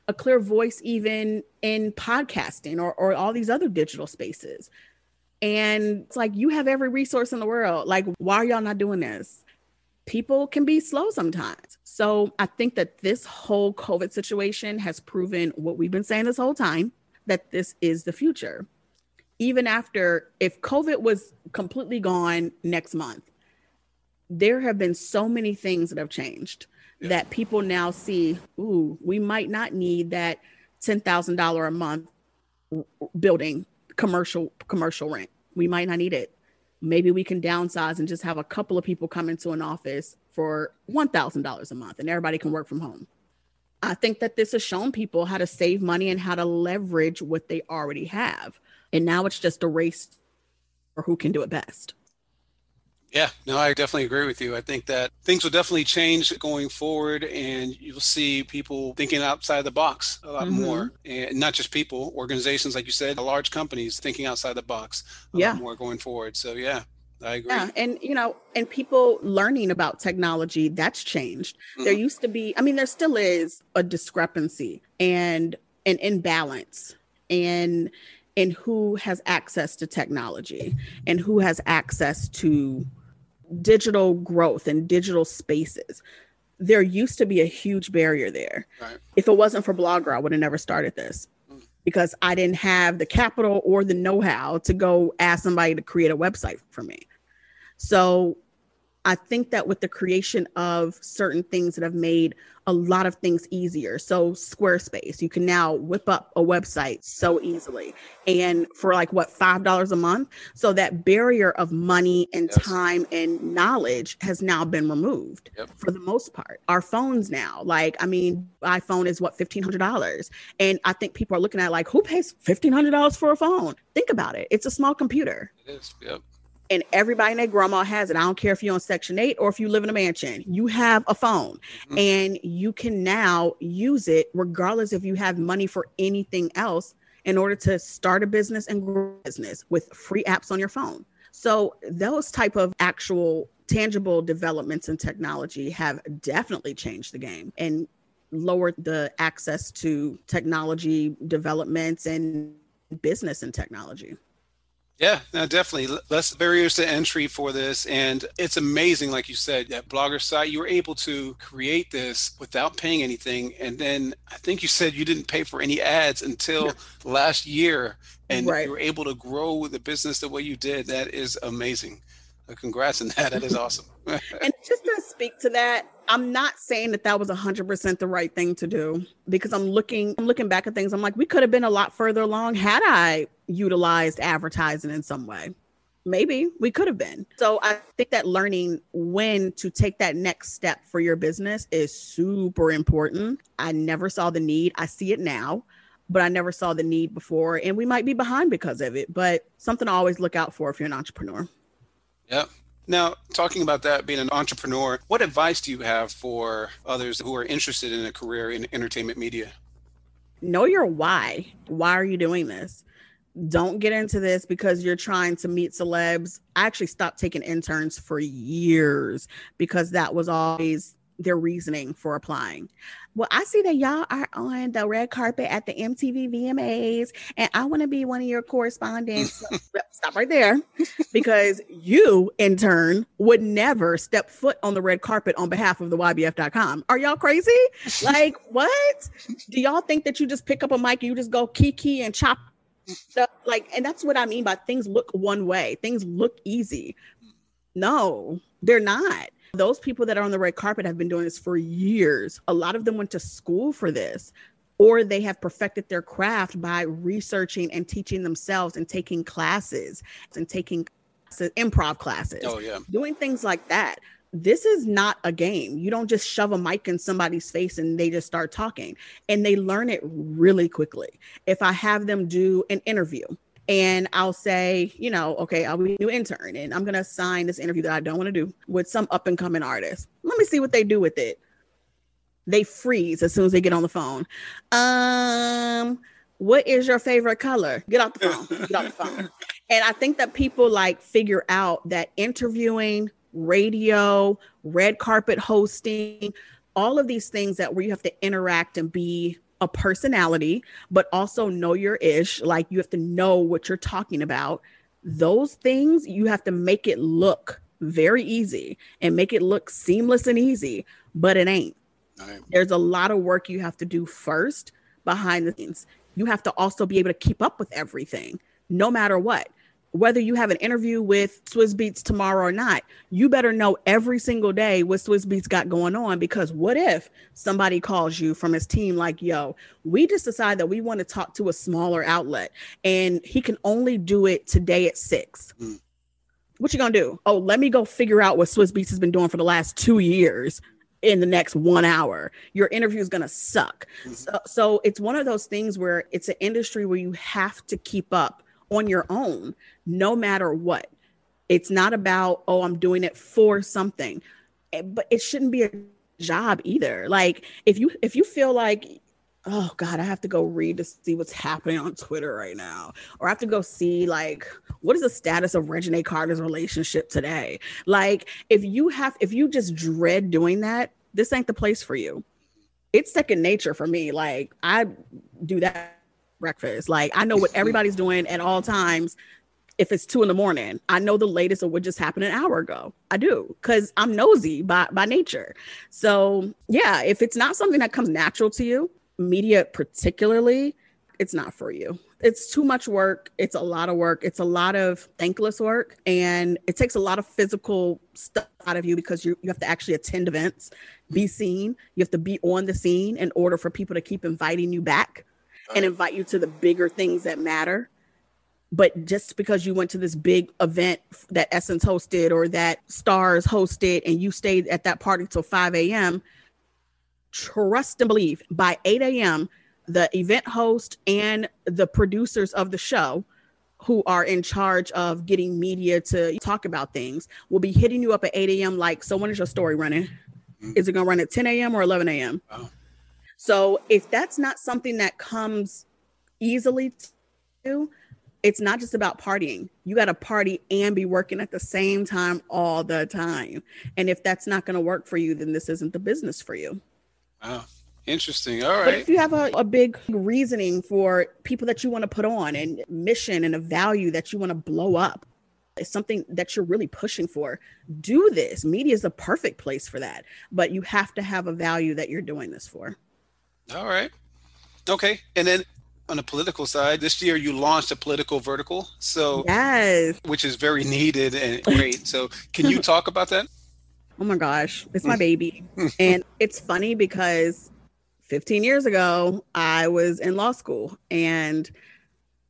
a clear voice even in podcasting or, or all these other digital spaces. And it's like you have every resource in the world. Like why are y'all not doing this? People can be slow sometimes. So i think that this whole covid situation has proven what we've been saying this whole time that this is the future even after if COVID was completely gone next month, there have been so many things that have changed yeah. that people now see, ooh, we might not need that $10,000 a month building commercial commercial rent. We might not need it. Maybe we can downsize and just have a couple of people come into an office for $1,000 a month and everybody can work from home. I think that this has shown people how to save money and how to leverage what they already have. And now it's just a race for who can do it best. Yeah, no, I definitely agree with you. I think that things will definitely change going forward, and you'll see people thinking outside the box a lot mm-hmm. more, and not just people, organizations, like you said, large companies thinking outside the box a yeah. lot more going forward. So, yeah, I agree. Yeah, and you know, and people learning about technology that's changed. Mm-hmm. There used to be, I mean, there still is a discrepancy and an imbalance, and in who has access to technology and who has access to digital growth and digital spaces. There used to be a huge barrier there. Right. If it wasn't for Blogger, I would have never started this mm. because I didn't have the capital or the know how to go ask somebody to create a website for me. So I think that with the creation of certain things that have made a lot of things easier. So Squarespace, you can now whip up a website so easily. And for like what, $5 a month? So that barrier of money and yes. time and knowledge has now been removed yep. for the most part. Our phones now, like, I mean, iPhone is what, $1,500. And I think people are looking at like, who pays $1,500 for a phone? Think about it. It's a small computer. It is. Yep and everybody and their grandma has it. I don't care if you're on Section 8 or if you live in a mansion, you have a phone mm-hmm. and you can now use it regardless if you have money for anything else in order to start a business and grow a business with free apps on your phone. So those type of actual tangible developments in technology have definitely changed the game and lowered the access to technology developments and business and technology. Yeah, no, definitely less barriers to entry for this, and it's amazing, like you said, that blogger site you were able to create this without paying anything, and then I think you said you didn't pay for any ads until last year, and right. you were able to grow the business the way you did. That is amazing. Uh, congrats on that. That is awesome. and just to speak to that, I'm not saying that that was 100% the right thing to do because I'm looking I'm looking back at things I'm like we could have been a lot further along had I utilized advertising in some way. Maybe we could have been. So I think that learning when to take that next step for your business is super important. I never saw the need. I see it now, but I never saw the need before and we might be behind because of it, but something to always look out for if you're an entrepreneur. Yep. Now, talking about that, being an entrepreneur, what advice do you have for others who are interested in a career in entertainment media? Know your why. Why are you doing this? Don't get into this because you're trying to meet celebs. I actually stopped taking interns for years because that was always their reasoning for applying. Well, I see that y'all are on the red carpet at the MTV VMAs, and I want to be one of your correspondents. Stop right there, because you, in turn, would never step foot on the red carpet on behalf of the YBF.com. Are y'all crazy? like, what? Do y'all think that you just pick up a mic and you just go kiki and chop stuff? Like, and that's what I mean by things look one way, things look easy. No, they're not those people that are on the red carpet have been doing this for years. A lot of them went to school for this, or they have perfected their craft by researching and teaching themselves and taking classes and taking classes, improv classes. Oh, yeah. Doing things like that. This is not a game. You don't just shove a mic in somebody's face and they just start talking. And they learn it really quickly. If I have them do an interview, and I'll say, you know, okay, I'll be a new intern and I'm going to sign this interview that I don't want to do with some up and coming artist. Let me see what they do with it. They freeze as soon as they get on the phone. Um, what is your favorite color? Get off the phone. Get off the phone. And I think that people like figure out that interviewing, radio, red carpet hosting, all of these things that where you have to interact and be a personality, but also know your ish. Like you have to know what you're talking about. Those things you have to make it look very easy and make it look seamless and easy, but it ain't. There's a lot of work you have to do first behind the scenes. You have to also be able to keep up with everything. no matter what whether you have an interview with Swizz Beatz tomorrow or not, you better know every single day what Swizz Beatz got going on because what if somebody calls you from his team like, yo, we just decide that we want to talk to a smaller outlet and he can only do it today at six. Mm. What you gonna do? Oh, let me go figure out what Swizz Beatz has been doing for the last two years in the next one hour. Your interview is gonna suck. Mm-hmm. So, so it's one of those things where it's an industry where you have to keep up on your own, no matter what. It's not about, oh, I'm doing it for something. Eh, but it shouldn't be a job either. Like if you if you feel like oh god i have to go read to see what's happening on twitter right now or i have to go see like what is the status of reginae carter's relationship today like if you have if you just dread doing that this ain't the place for you it's second nature for me like i do that breakfast. Like I know what everybody's doing at all times. If it's two in the morning, I know the latest of what just happened an hour ago. I do because I'm nosy by by nature. So yeah, if it's not something that comes natural to you, media particularly, it's not for you. It's too much work. It's a lot of work. It's a lot of thankless work. And it takes a lot of physical stuff out of you because you, you have to actually attend events, be seen. You have to be on the scene in order for people to keep inviting you back and invite you to the bigger things that matter. But just because you went to this big event that Essence hosted or that Stars hosted and you stayed at that party till 5 a.m., trust and believe by 8 a.m., the event host and the producers of the show who are in charge of getting media to talk about things will be hitting you up at 8 a.m. Like, so when is your story running? Mm-hmm. Is it going to run at 10 a.m. or 11 a.m.? So if that's not something that comes easily to, you, it's not just about partying. You got to party and be working at the same time all the time. And if that's not going to work for you, then this isn't the business for you. Wow. Interesting. All right. But if you have a, a big reasoning for people that you want to put on and mission and a value that you want to blow up, it's something that you're really pushing for, do this. Media is a perfect place for that. But you have to have a value that you're doing this for. All right. Okay. And then on the political side, this year you launched a political vertical. So yes, which is very needed and great. So can you talk about that? Oh my gosh, it's my hmm. baby. and it's funny because 15 years ago, I was in law school and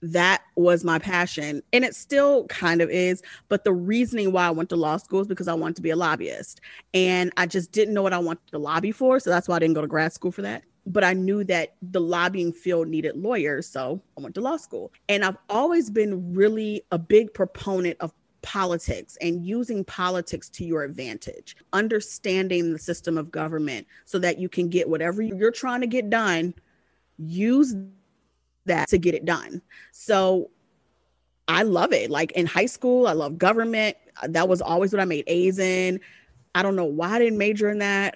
that was my passion and it still kind of is but the reasoning why i went to law school is because i wanted to be a lobbyist and i just didn't know what i wanted to lobby for so that's why i didn't go to grad school for that but I knew that the lobbying field needed lawyers. So I went to law school. And I've always been really a big proponent of politics and using politics to your advantage, understanding the system of government so that you can get whatever you're trying to get done, use that to get it done. So I love it. Like in high school, I love government. That was always what I made A's in. I don't know why I didn't major in that.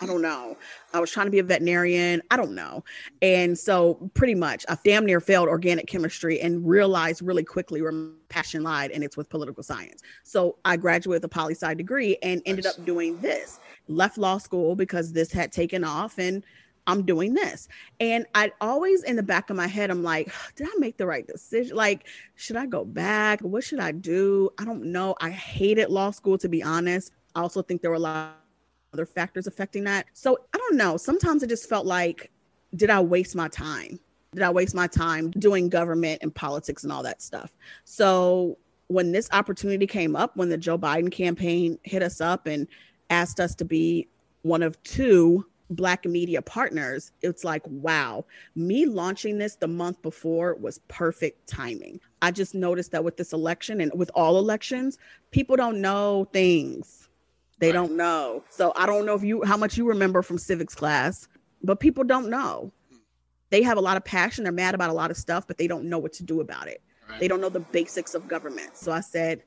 I don't mm-hmm. know. I was trying to be a veterinarian. I don't know. And so, pretty much, I damn near failed organic chemistry and realized really quickly where my passion lied, and it's with political science. So, I graduated with a poli sci degree and ended nice. up doing this. Left law school because this had taken off, and I'm doing this. And I always in the back of my head, I'm like, did I make the right decision? Like, should I go back? What should I do? I don't know. I hated law school, to be honest. I also think there were a lot of other factors affecting that. So I don't know. Sometimes it just felt like, did I waste my time? Did I waste my time doing government and politics and all that stuff? So when this opportunity came up, when the Joe Biden campaign hit us up and asked us to be one of two black media partners it's like wow me launching this the month before was perfect timing i just noticed that with this election and with all elections people don't know things they right. don't know. So I don't know if you how much you remember from civics class, but people don't know. They have a lot of passion, they're mad about a lot of stuff, but they don't know what to do about it. Right. They don't know the basics of government. So I said,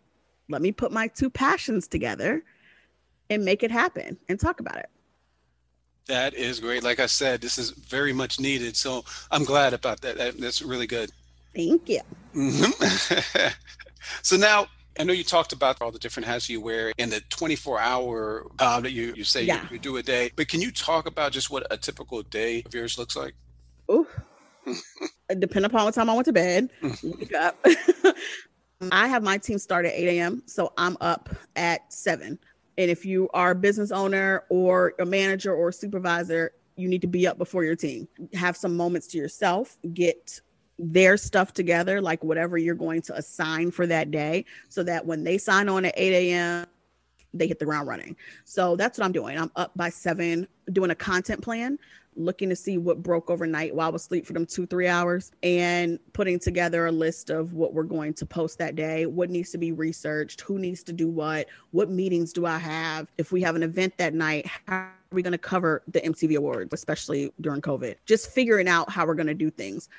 let me put my two passions together and make it happen and talk about it. That is great. Like I said, this is very much needed. So I'm glad about that. That's really good. Thank you. Mm-hmm. so now I know you talked about all the different hats you wear in the 24 hour uh, that you, you say yeah. you, you, do a day, but can you talk about just what a typical day of yours looks like? Ooh. depending upon what time I went to bed, wake up. I have my team start at 8 a.m. So I'm up at 7. And if you are a business owner or a manager or a supervisor, you need to be up before your team. Have some moments to yourself, get their stuff together, like whatever you're going to assign for that day, so that when they sign on at 8 a.m., they hit the ground running. So that's what I'm doing. I'm up by seven, doing a content plan looking to see what broke overnight while I was asleep for them two, three hours, and putting together a list of what we're going to post that day, what needs to be researched, who needs to do what, what meetings do I have. If we have an event that night, how are we going to cover the MTV Awards, especially during COVID? Just figuring out how we're going to do things.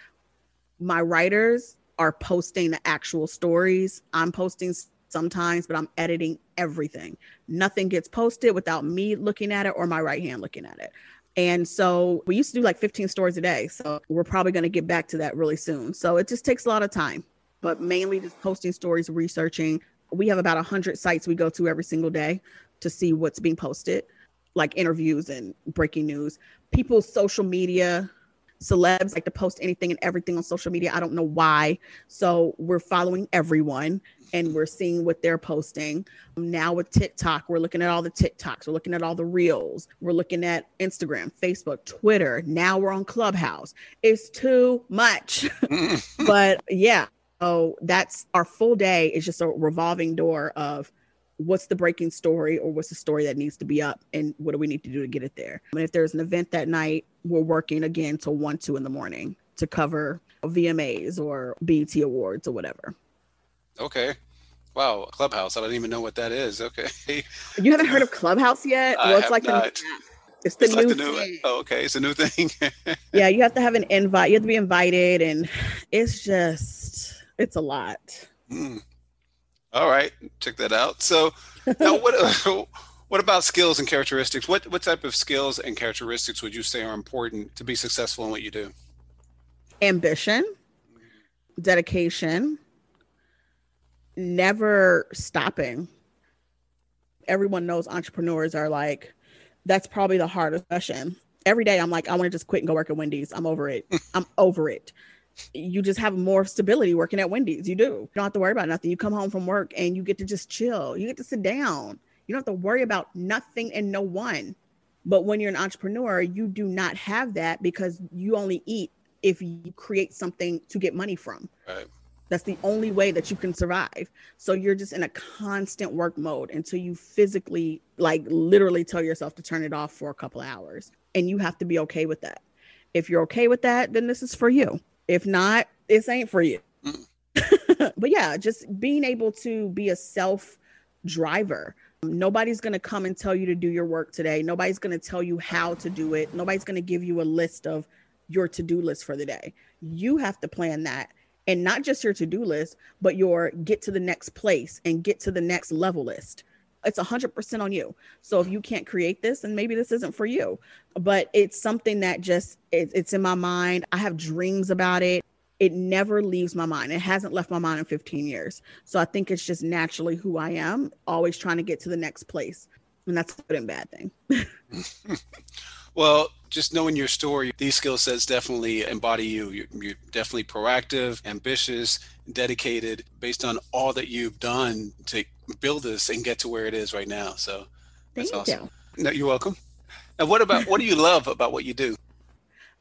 My writers are posting the actual stories. I'm posting sometimes, but I'm editing everything. Nothing gets posted without me looking at it or my right hand looking at it. And so we used to do like 15 stories a day. So we're probably going to get back to that really soon. So it just takes a lot of time, but mainly just posting stories, researching. We have about 100 sites we go to every single day to see what's being posted, like interviews and breaking news. People's social media, celebs like to post anything and everything on social media. I don't know why. So we're following everyone and we're seeing what they're posting. Um, now with TikTok, we're looking at all the TikToks, we're looking at all the reels, we're looking at Instagram, Facebook, Twitter. Now we're on Clubhouse. It's too much. but yeah, so that's our full day is just a revolving door of what's the breaking story or what's the story that needs to be up and what do we need to do to get it there. And if there's an event that night, we're working again till one, two in the morning to cover VMAs or BET awards or whatever. Okay. Wow, Clubhouse. I don't even know what that is. Okay. You haven't heard of Clubhouse yet? Well, it's like not. the it's the It's new, like the new thing. oh, okay, it's a new thing. Yeah, you have to have an invite. You have to be invited, and it's just it's a lot. Hmm. All right, check that out. So now what what about skills and characteristics? What what type of skills and characteristics would you say are important to be successful in what you do? Ambition, dedication, never stopping. Everyone knows entrepreneurs are like, that's probably the hardest question. Every day I'm like, I want to just quit and go work at Wendy's. I'm over it. I'm over it. You just have more stability working at Wendy's. You do. You don't have to worry about nothing. You come home from work and you get to just chill. You get to sit down. You don't have to worry about nothing and no one. But when you're an entrepreneur, you do not have that because you only eat if you create something to get money from. Right. That's the only way that you can survive. So you're just in a constant work mode until you physically, like, literally tell yourself to turn it off for a couple of hours. And you have to be okay with that. If you're okay with that, then this is for you. If not, this ain't for you. but yeah, just being able to be a self driver. Nobody's going to come and tell you to do your work today. Nobody's going to tell you how to do it. Nobody's going to give you a list of your to do list for the day. You have to plan that. And not just your to do list, but your get to the next place and get to the next level list. It's 100% on you. So if you can't create this, then maybe this isn't for you. But it's something that just, it, it's in my mind. I have dreams about it it never leaves my mind. It hasn't left my mind in 15 years. So I think it's just naturally who I am, always trying to get to the next place. And that's a good and bad thing. Well, just knowing your story, these skill sets definitely embody you. You're, you're definitely proactive, ambitious, dedicated, based on all that you've done to build this and get to where it is right now. So that's Thank awesome. you. No, you're welcome. And what about what do you love about what you do?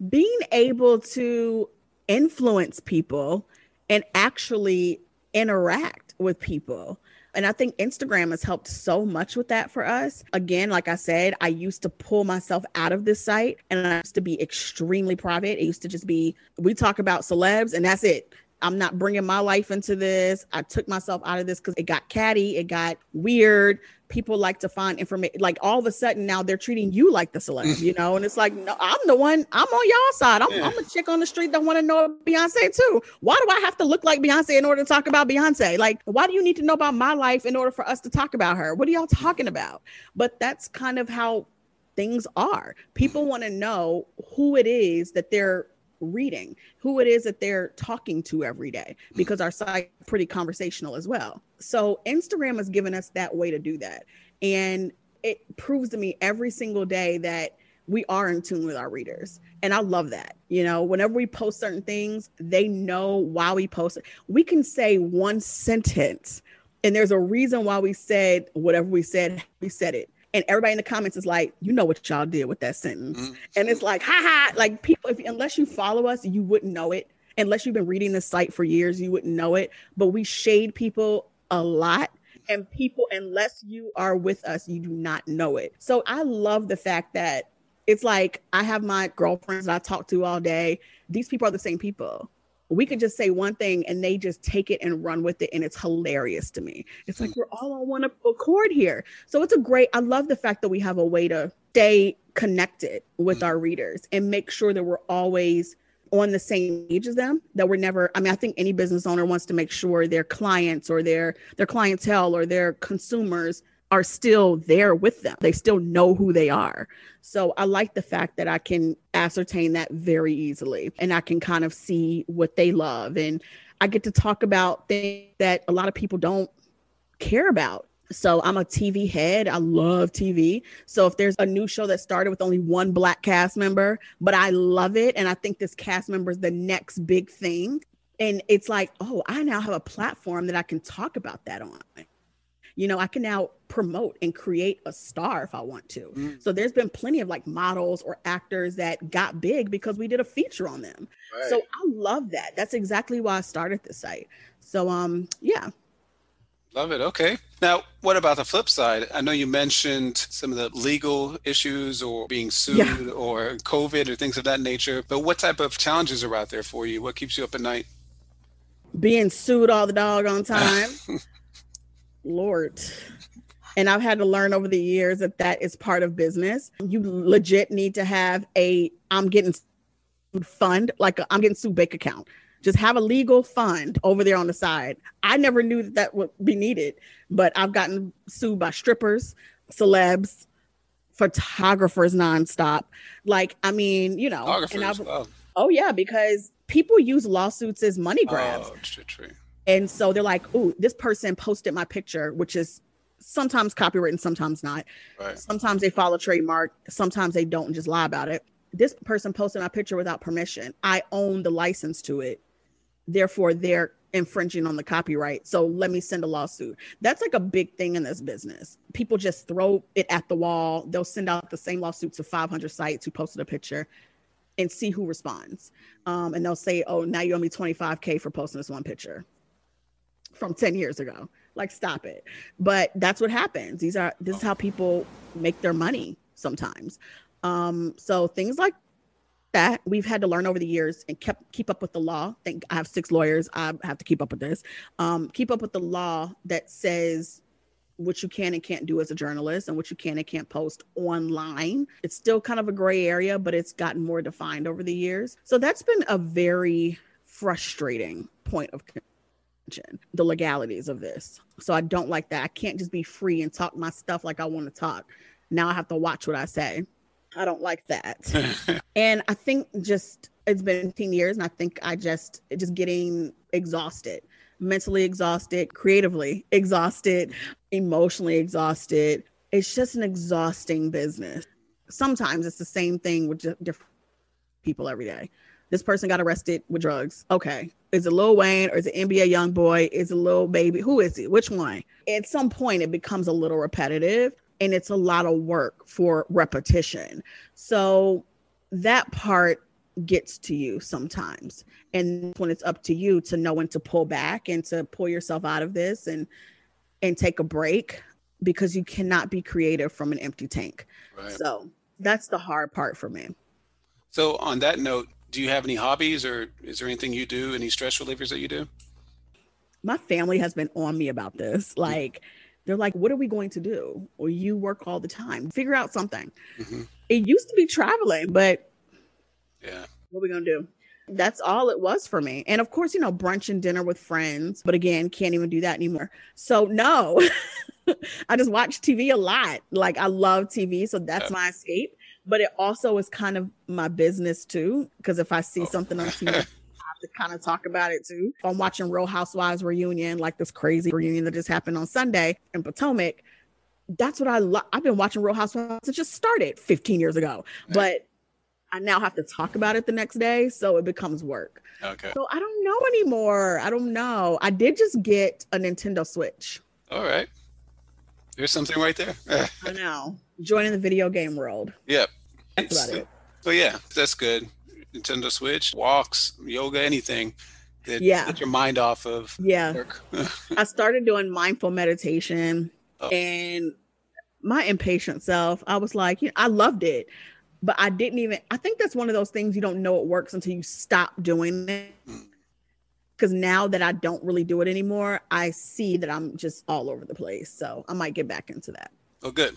Being able to influence people and actually interact with people. And I think Instagram has helped so much with that for us. Again, like I said, I used to pull myself out of this site and I used to be extremely private. It used to just be, we talk about celebs and that's it. I'm not bringing my life into this. I took myself out of this because it got catty, it got weird. People like to find information. Like all of a sudden now they're treating you like the celeb, you know? And it's like, no, I'm the one, I'm on y'all side. I'm, Yeah. I'm a chick on the street that want to know Beyonce too. Why do I have to look like Beyonce in order to talk about Beyonce? Like, why do you need to know about my life in order for us to talk about her? What are y'all talking about? But that's kind of how things are. People want to know who it is that they're reading, who it is that they're talking to every day, because our site pretty conversational as well. So Instagram has given us that way to do that. And it proves to me every single day that we are in tune with our readers. And I love that. You know, whenever we post certain things, they know why we post it. We can say one sentence and there's a reason why we said whatever we said, we said it. And everybody in the comments is like, you know what y'all did with that sentence. Mm-hmm. And it's like, ha ha, like people, if unless you follow us, you wouldn't know it. Unless you've been reading the site for years, you wouldn't know it. But we shade people a lot and people unless you are with us you do not know it so i love the fact that it's like I have my girlfriends that I talk to all day. These people are the same people. We could just say one thing and they just take it and run with it. And it's hilarious to me. It's like we're all on one accord here. So it's a great, I love the fact that we have a way to stay connected with mm. our readers and make sure that we're always on the same page as them that we're never i mean i think any business owner wants to make sure their clients or their their clientele or their consumers are still there with them. They still know who they are. So I like the fact that I can ascertain that very easily and I can kind of see what they love. And I get to talk about things that a lot of people don't care about. So I'm a TV head. I love TV. So if there's a new show that started with only one black cast member, but I love it and I think this cast member is the next big thing, and it's like, oh, I now have a platform that I can talk about that on you know, I can now promote and create a star if I want to. Mm. So there's been plenty of like models or actors that got big because we did a feature on them. Right. So I love that. That's exactly why I started the site. So um yeah. Love it. Okay. Now, what about the flip side? I know you mentioned some of the legal issues or being sued yeah. or COVID or things of that nature, but what type of challenges are out there for you? What keeps you up at night? Being sued all the dog on time. Lord. And I've had to learn over the years that that is part of business. You legit need to have a I'm getting fund, like i am getting sued bank account. Just have a legal fund over there on the side. I never knew that that would be needed, but I've gotten sued by strippers, celebs, photographers nonstop. Like, I mean, you know, oh yeah, because people use lawsuits as money oh, grabs. Oh, true, true. And so they're like, oh, this person posted my picture, which is sometimes copywritten, sometimes not. Right. Sometimes they follow trademark, sometimes they don't and just lie about it. This person posted my picture without permission. I own the license to it. Therefore, they're infringing on the copyright. So let me send a lawsuit. That's like a big thing in this business. People just throw it at the wall. They'll send out the same lawsuit to 500 sites who posted a picture and see who responds. Um, and they'll say, oh, now you owe me 25K for posting this one picture from 10 years ago. Like, stop it. But that's what happens. These are, this is how people make their money sometimes. Um, so things like that we've had to learn over the years and kept keep up with the law. Think I have six lawyers. I have to keep up with this. Um, keep up with the law that says what you can and can't do as a journalist and what you can and can't post online. It's still kind of a gray area, but it's gotten more defined over the years. So that's been a very frustrating point of the legalities of this. So I don't like that. I can't just be free and talk my stuff like I want to talk. Now I have to watch what I say. I don't like that. and I think just it's been 10 years and I think I just just getting exhausted, mentally exhausted, creatively exhausted, emotionally exhausted. It's just an exhausting business. Sometimes it's the same thing with different people every day. This person got arrested with drugs. Okay. Is it Lil Wayne or is it NBA Young Boy? Is it Lil Baby? Who is it? Which one? At some point, it becomes a little repetitive and it's a lot of work for repetition. So that part gets to you sometimes. And when it's up to you to know when to pull back and to pull yourself out of this and and take a break because you cannot be creative from an empty tank. Right. So that's the hard part for me. So on that note, do you have any hobbies or is there anything you do, any stress relievers that you do? My family has been on me about this. Like, they're like, what are we going to do? Or you work all the time. Figure out something. Mm-hmm. It used to be traveling, but yeah. What are we going to do? That's all it was for me. And of course, you know, brunch and dinner with friends, but again, can't even do that anymore. So, no, I just watch TV a lot. Like, I love TV. So that's yeah. my escape but it also is kind of my business too. Because if I see oh. something on TV, I have to kind of talk about it too. If I'm watching Real Housewives reunion, like this crazy reunion that just happened on Sunday in Potomac, that's what I love. I've been watching Real Housewives. Since it just started 15 years ago, but I now have to talk about it the next day, so it becomes work. Okay. So I don't know anymore. I don't know. I did just get a Nintendo Switch. All right. There's something right there. I know. Joining the video game world. yep. That's about it. So yeah, that's good. Nintendo Switch, walks, yoga, anything that Yeah. get your mind off of Yeah. work. I started doing mindful meditation Oh. and my impatient self, I was like, you know, I loved it, but I didn't even, I think that's one of those things you don't know it works until you stop doing it. Mm. Because now that I don't really do it anymore, I see that I'm just all over the place. So I might get back into that. oh, good.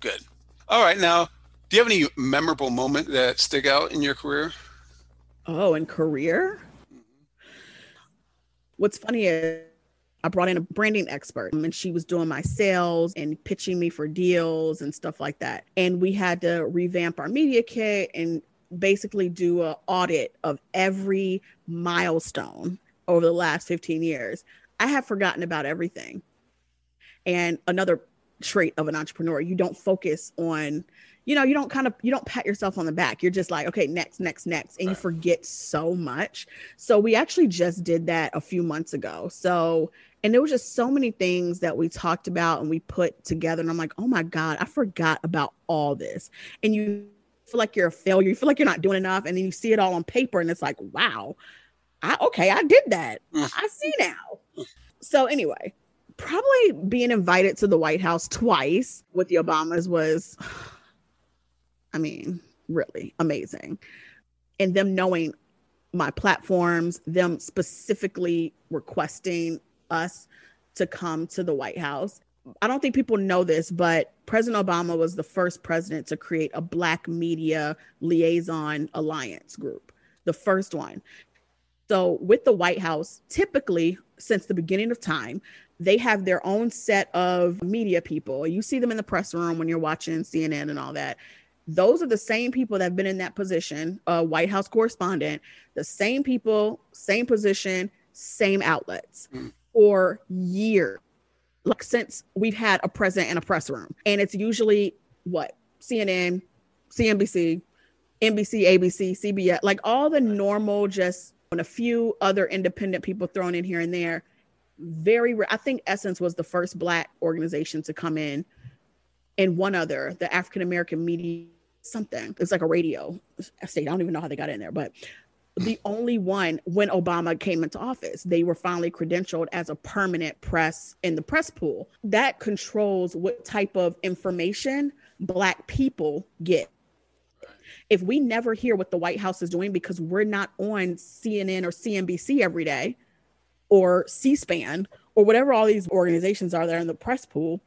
Good. All right. Now, do you have any memorable moment that stick out in your career? Oh, in career? Mm-hmm. What's funny is I brought in a branding expert and she was doing my sales and pitching me for deals and stuff like that. And we had to revamp our media kit and basically do an audit of every milestone over the last 15 years. I have forgotten about everything. And another trait of an entrepreneur, you don't focus on you know, you don't kind of you don't pat yourself on the back. You're just like, okay, next, next, next, and you forget so much. So we actually just did that a few months ago. So and there was just so many things that we talked about and we put together and I'm like, "Oh my god, I forgot about all this." And you feel like you're a failure. You feel like you're not doing enough and then you see it all on paper and it's like, "Wow. I okay, I did that. Mm. I see now." So anyway, probably being invited to the White House twice with the Obamas was I mean, really amazing. And them knowing my platforms, them specifically requesting us to come to the White House. I don't think people know this, but President Obama was the first president to create a Black Media Liaison Alliance group, the first one. So, with the White House, typically since the beginning of time, they have their own set of media people. You see them in the press room when you're watching CNN and all that those are the same people that have been in that position, a White House correspondent, the same people, same position, same outlets Mm. for years. Like since we've had a president in a press room. And it's usually what? CNN, CNBC, NBC, ABC, CBS, like all the normal, just and a few other independent people thrown in here and there. Very. I think Essence was the first Black organization to come in and one other, the African American Media something. It's like a radio state. I don't even know how they got in there, but the only one when Obama came into office, they were finally credentialed as a permanent press in the press pool. That controls what type of information Black people get. If we never hear what the White House is doing because we're not on CNN or CNBC every day or C SPAN or whatever all these organizations are there in the press pool,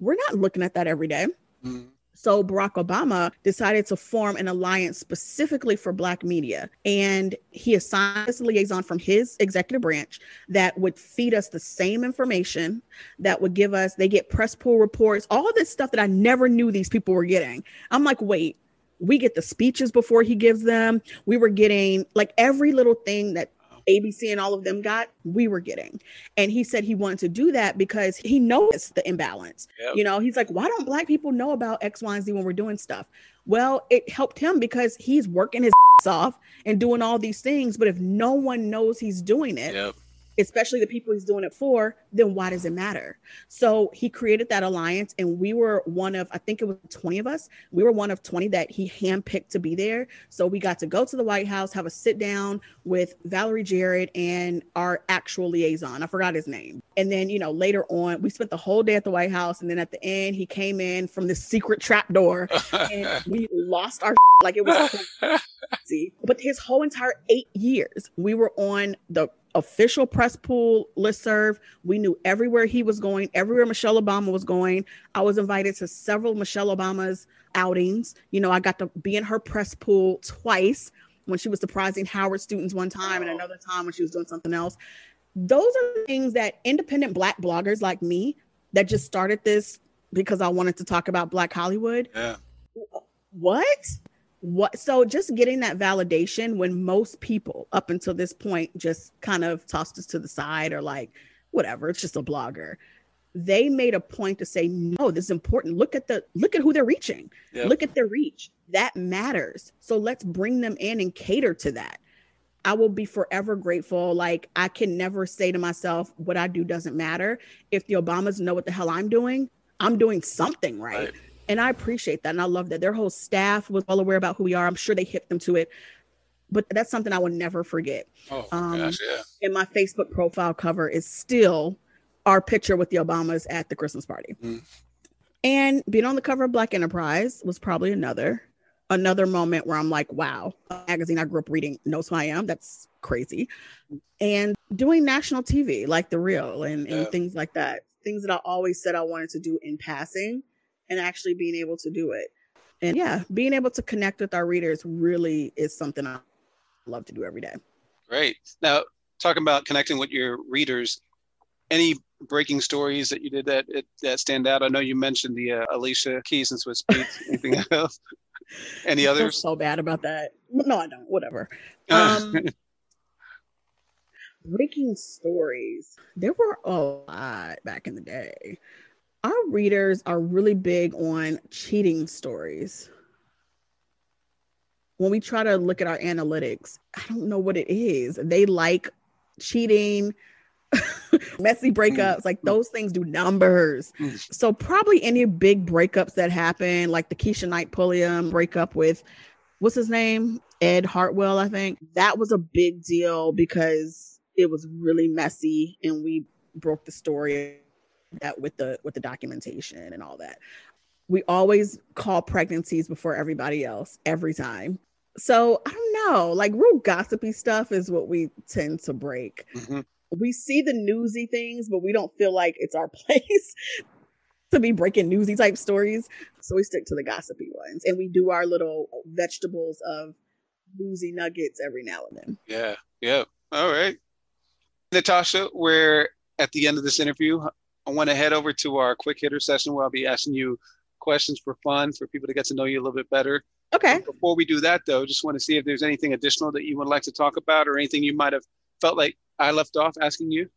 we're not looking at that every day. Mhm. So Barack Obama decided to form an alliance specifically for Black media. And he assigned a liaison from his executive branch that would feed us the same information, that would give us, they get press pool reports, all this stuff that I never knew these people were getting. I'm like, wait, we get the speeches before he gives them. We were getting like every little thing that ABC and all of them got, we were getting. And he said he wanted to do that because he noticed the imbalance. Yep. You know, he's like, why don't black people know about X, Y, and Z when we're doing stuff? Well, it helped him because he's working his off and doing all these things. But if no one knows he's doing it, Yep. Especially the people he's doing it for, then why does it matter? So he created that alliance, and we were one of, I think it was 20 of us. We were one of 20 that he handpicked to be there. So we got to go to the White House, have a sit down with Valerie Jarrett and our actual liaison. I forgot his name. And then, you know, later on, we spent the whole day at the White House. And then at the end, he came in from the secret trap door and we lost our like it was crazy. But his whole entire eight years, we were on the official press pool listserv. We knew everywhere he was going, everywhere Michelle Obama was going. I was invited to several Michelle Obama's outings. You know, I got to be in her press pool twice when she was surprising Howard students one time and another time when she was doing something else. Those are things that independent black bloggers like me that just started this because I wanted to talk about Black Hollywood yeah. what what so just getting that validation when most people up until this point just kind of tossed us to the side or like whatever it's just a blogger they made a point to say, no, this is important. Look at the look at who they're reaching. Yep. Look at their reach. That matters. So let's bring them in and cater to that. I will be forever grateful. Like I can never say to myself, what I do doesn't matter. If the Obamas know what the hell I'm doing, I'm doing something right. right. And I appreciate that. And I love that. Their whole staff was well aware about who we are. I'm sure they hit them to it. But that's something I will never forget. Oh, um, gosh, yeah. And my Facebook profile cover is still our picture with the Obamas at the Christmas party. Mm. And being on the cover of Black Enterprise was probably another another moment where I'm like, wow, a magazine I grew up reading knows who I am. That's crazy. And doing national TV like The Real and, and yeah. things like that. Things that I always said I wanted to do in passing and actually being able to do it. And yeah, being able to connect with our readers really is something I love to do every day. Great. Now, talking about connecting with your readers, any breaking stories that you did that that stand out? I know you mentioned the uh, Alicia Keys and Swizz Beatz. Anything else? Any others? so bad about that. No, I don't. Whatever. Um, breaking stories. There were a lot back in the day. Our readers are really big on cheating stories. When we try to look at our analytics, I don't know what it is. They like cheating, messy breakups, like those things do numbers. Mm. So probably any big breakups that happen, like the Keshia Knight Pulliam breakup with what's his name? Ed Hartwell, I think. That was a big deal because it was really messy and we broke the story that with the with the documentation and all that. We always call pregnancies before everybody else every time. So I don't know, like real gossipy stuff is what we tend to break. Mm-hmm we see the newsy things, but we don't feel like it's our place to be breaking newsy type stories. So we stick to the gossipy ones and we do our little vegetables of newsy nuggets every now and then. Yeah. Yeah. All right. Natasha, we're at the end of this interview. I want to head over to our quick hitter session where I'll be asking you questions for fun for people to get to know you a little bit better. Okay. Before we do that, though, just want to see if there's anything additional that you would like to talk about or anything you might have felt like I left off asking you?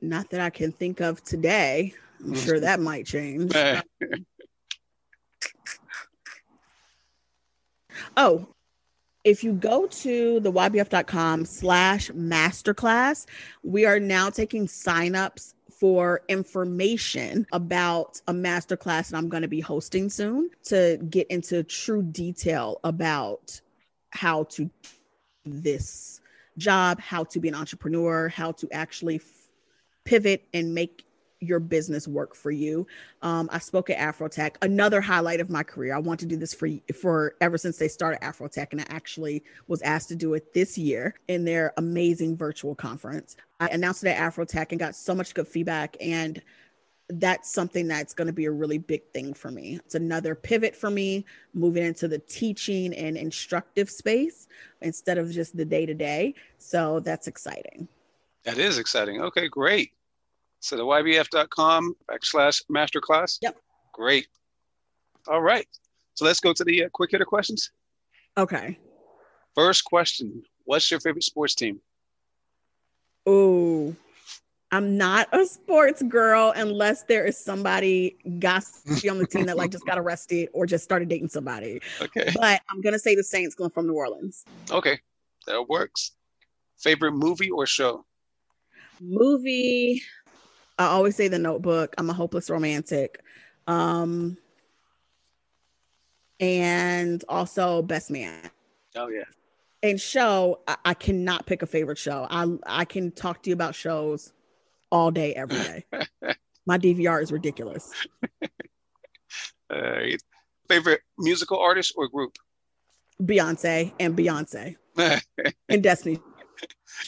Not that I can think of today. I'm sure that might change. oh, if you go to the ybf.com slash masterclass, we are now taking signups for information about a masterclass that I'm going to be hosting soon to get into true detail about how to this job, how to be an entrepreneur, how to actually f- pivot and make your business work for you. Um, I spoke at Afrotech, another highlight of my career. I want to do this for for ever since they started Afrotech, and I actually was asked to do it this year in their amazing virtual conference. I announced it at Afrotech and got so much good feedback and that's something that's going to be a really big thing for me. It's another pivot for me, moving into the teaching and instructive space instead of just the day to day. So that's exciting. That is exciting. Okay, great. So the ybf.com backslash masterclass. Yep. Great. All right. So let's go to the uh, quick hitter questions. Okay. First question What's your favorite sports team? Oh, I'm not a sports girl unless there is somebody gossipy on the team that like just got arrested or just started dating somebody. Okay. But I'm gonna say the Saints going from New Orleans. Okay, that works. Favorite movie or show? Movie. I always say The Notebook. I'm a hopeless romantic. Um, and also Best Man. Oh yeah. And show, I, I cannot pick a favorite show. I I can talk to you about shows all day, every day. My DVR is ridiculous. Uh, favorite musical artist or group? Beyonce and Beyonce and Destiny.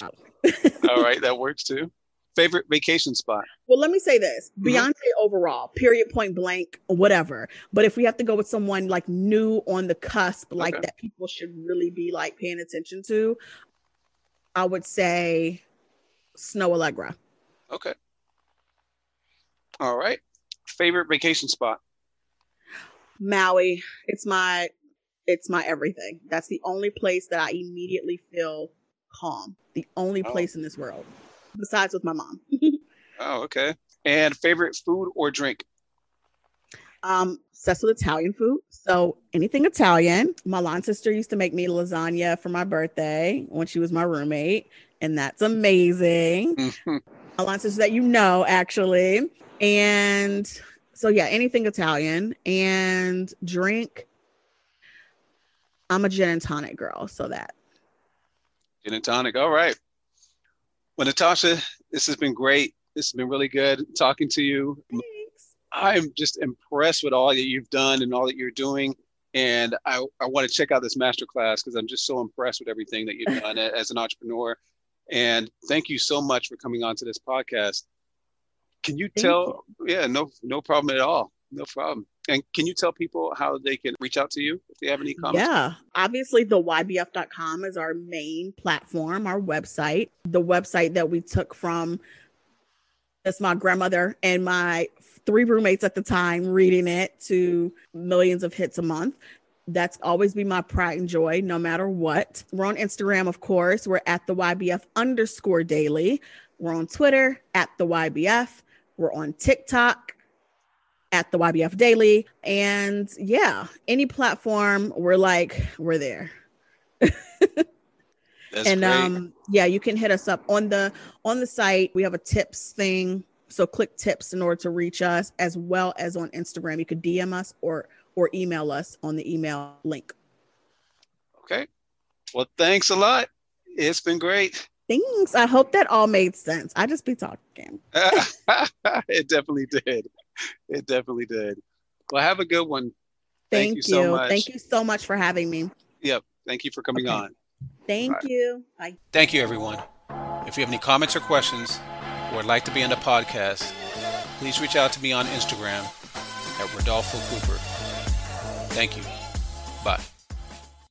all right, that works too. Favorite vacation spot? Well, let me say this mm-hmm. Beyonce overall, period, point blank, whatever. But if we have to go with someone like new on the cusp, like okay. that people should really be like paying attention to, I would say Snoh Aalegra. Okay. All right. Favorite vacation spot? Maui. It's my it's my everything. That's the only place that I immediately feel calm. The only oh. place in this world. Besides with my mom. Oh, okay. And favorite food or drink? Um, obsessed with Italian food. So anything Italian. My lawn sister used to make me lasagna for my birthday when she was my roommate, and that's amazing. my lawn sister that you know, actually. And so yeah, anything Italian and drink. I'm a gin and tonic girl, so that. Gin and tonic. All right. Well, Natasha, this has been great. This has been really good talking to you. I'm just impressed with all that you've done and all that you're doing. And I, I want to check out this masterclass because I'm just so impressed with everything that you've done as an entrepreneur. And thank you so much for coming on to this podcast. Can you thank tell? You. Yeah, no, no problem at all. No problem. And can you tell people how they can reach out to you if they have any comments? Yeah. Obviously, the ybf.com is our main platform, our website, the website that we took from that's my grandmother and my three roommates at the time reading it to millions of hits a month. That's always be my pride and joy, no matter what. We're on Instagram, of course. We're at the YBF underscore daily. We're on Twitter at the YBF. We're on TikTok at the YBF daily. And yeah, any platform, we're like, we're there. and great. um yeah you can hit us up on the on the site. We have a tips thing. So click tips in order to reach us as well as on instagram. You could dm us or or email us on the email link. Okay. Well thanks a lot. It's been great. Thanks. I hope that all made sense. I just be talking. It definitely did it definitely did well have a good one thank, thank you, you so much thank you so much for having me yep thank you for coming okay. on Thank Bye. you. Bye. Thank you, everyone. If you have any comments or questions or would like to be on the podcast, please reach out to me on Instagram at Rodolfo Cooper. Thank you. Bye.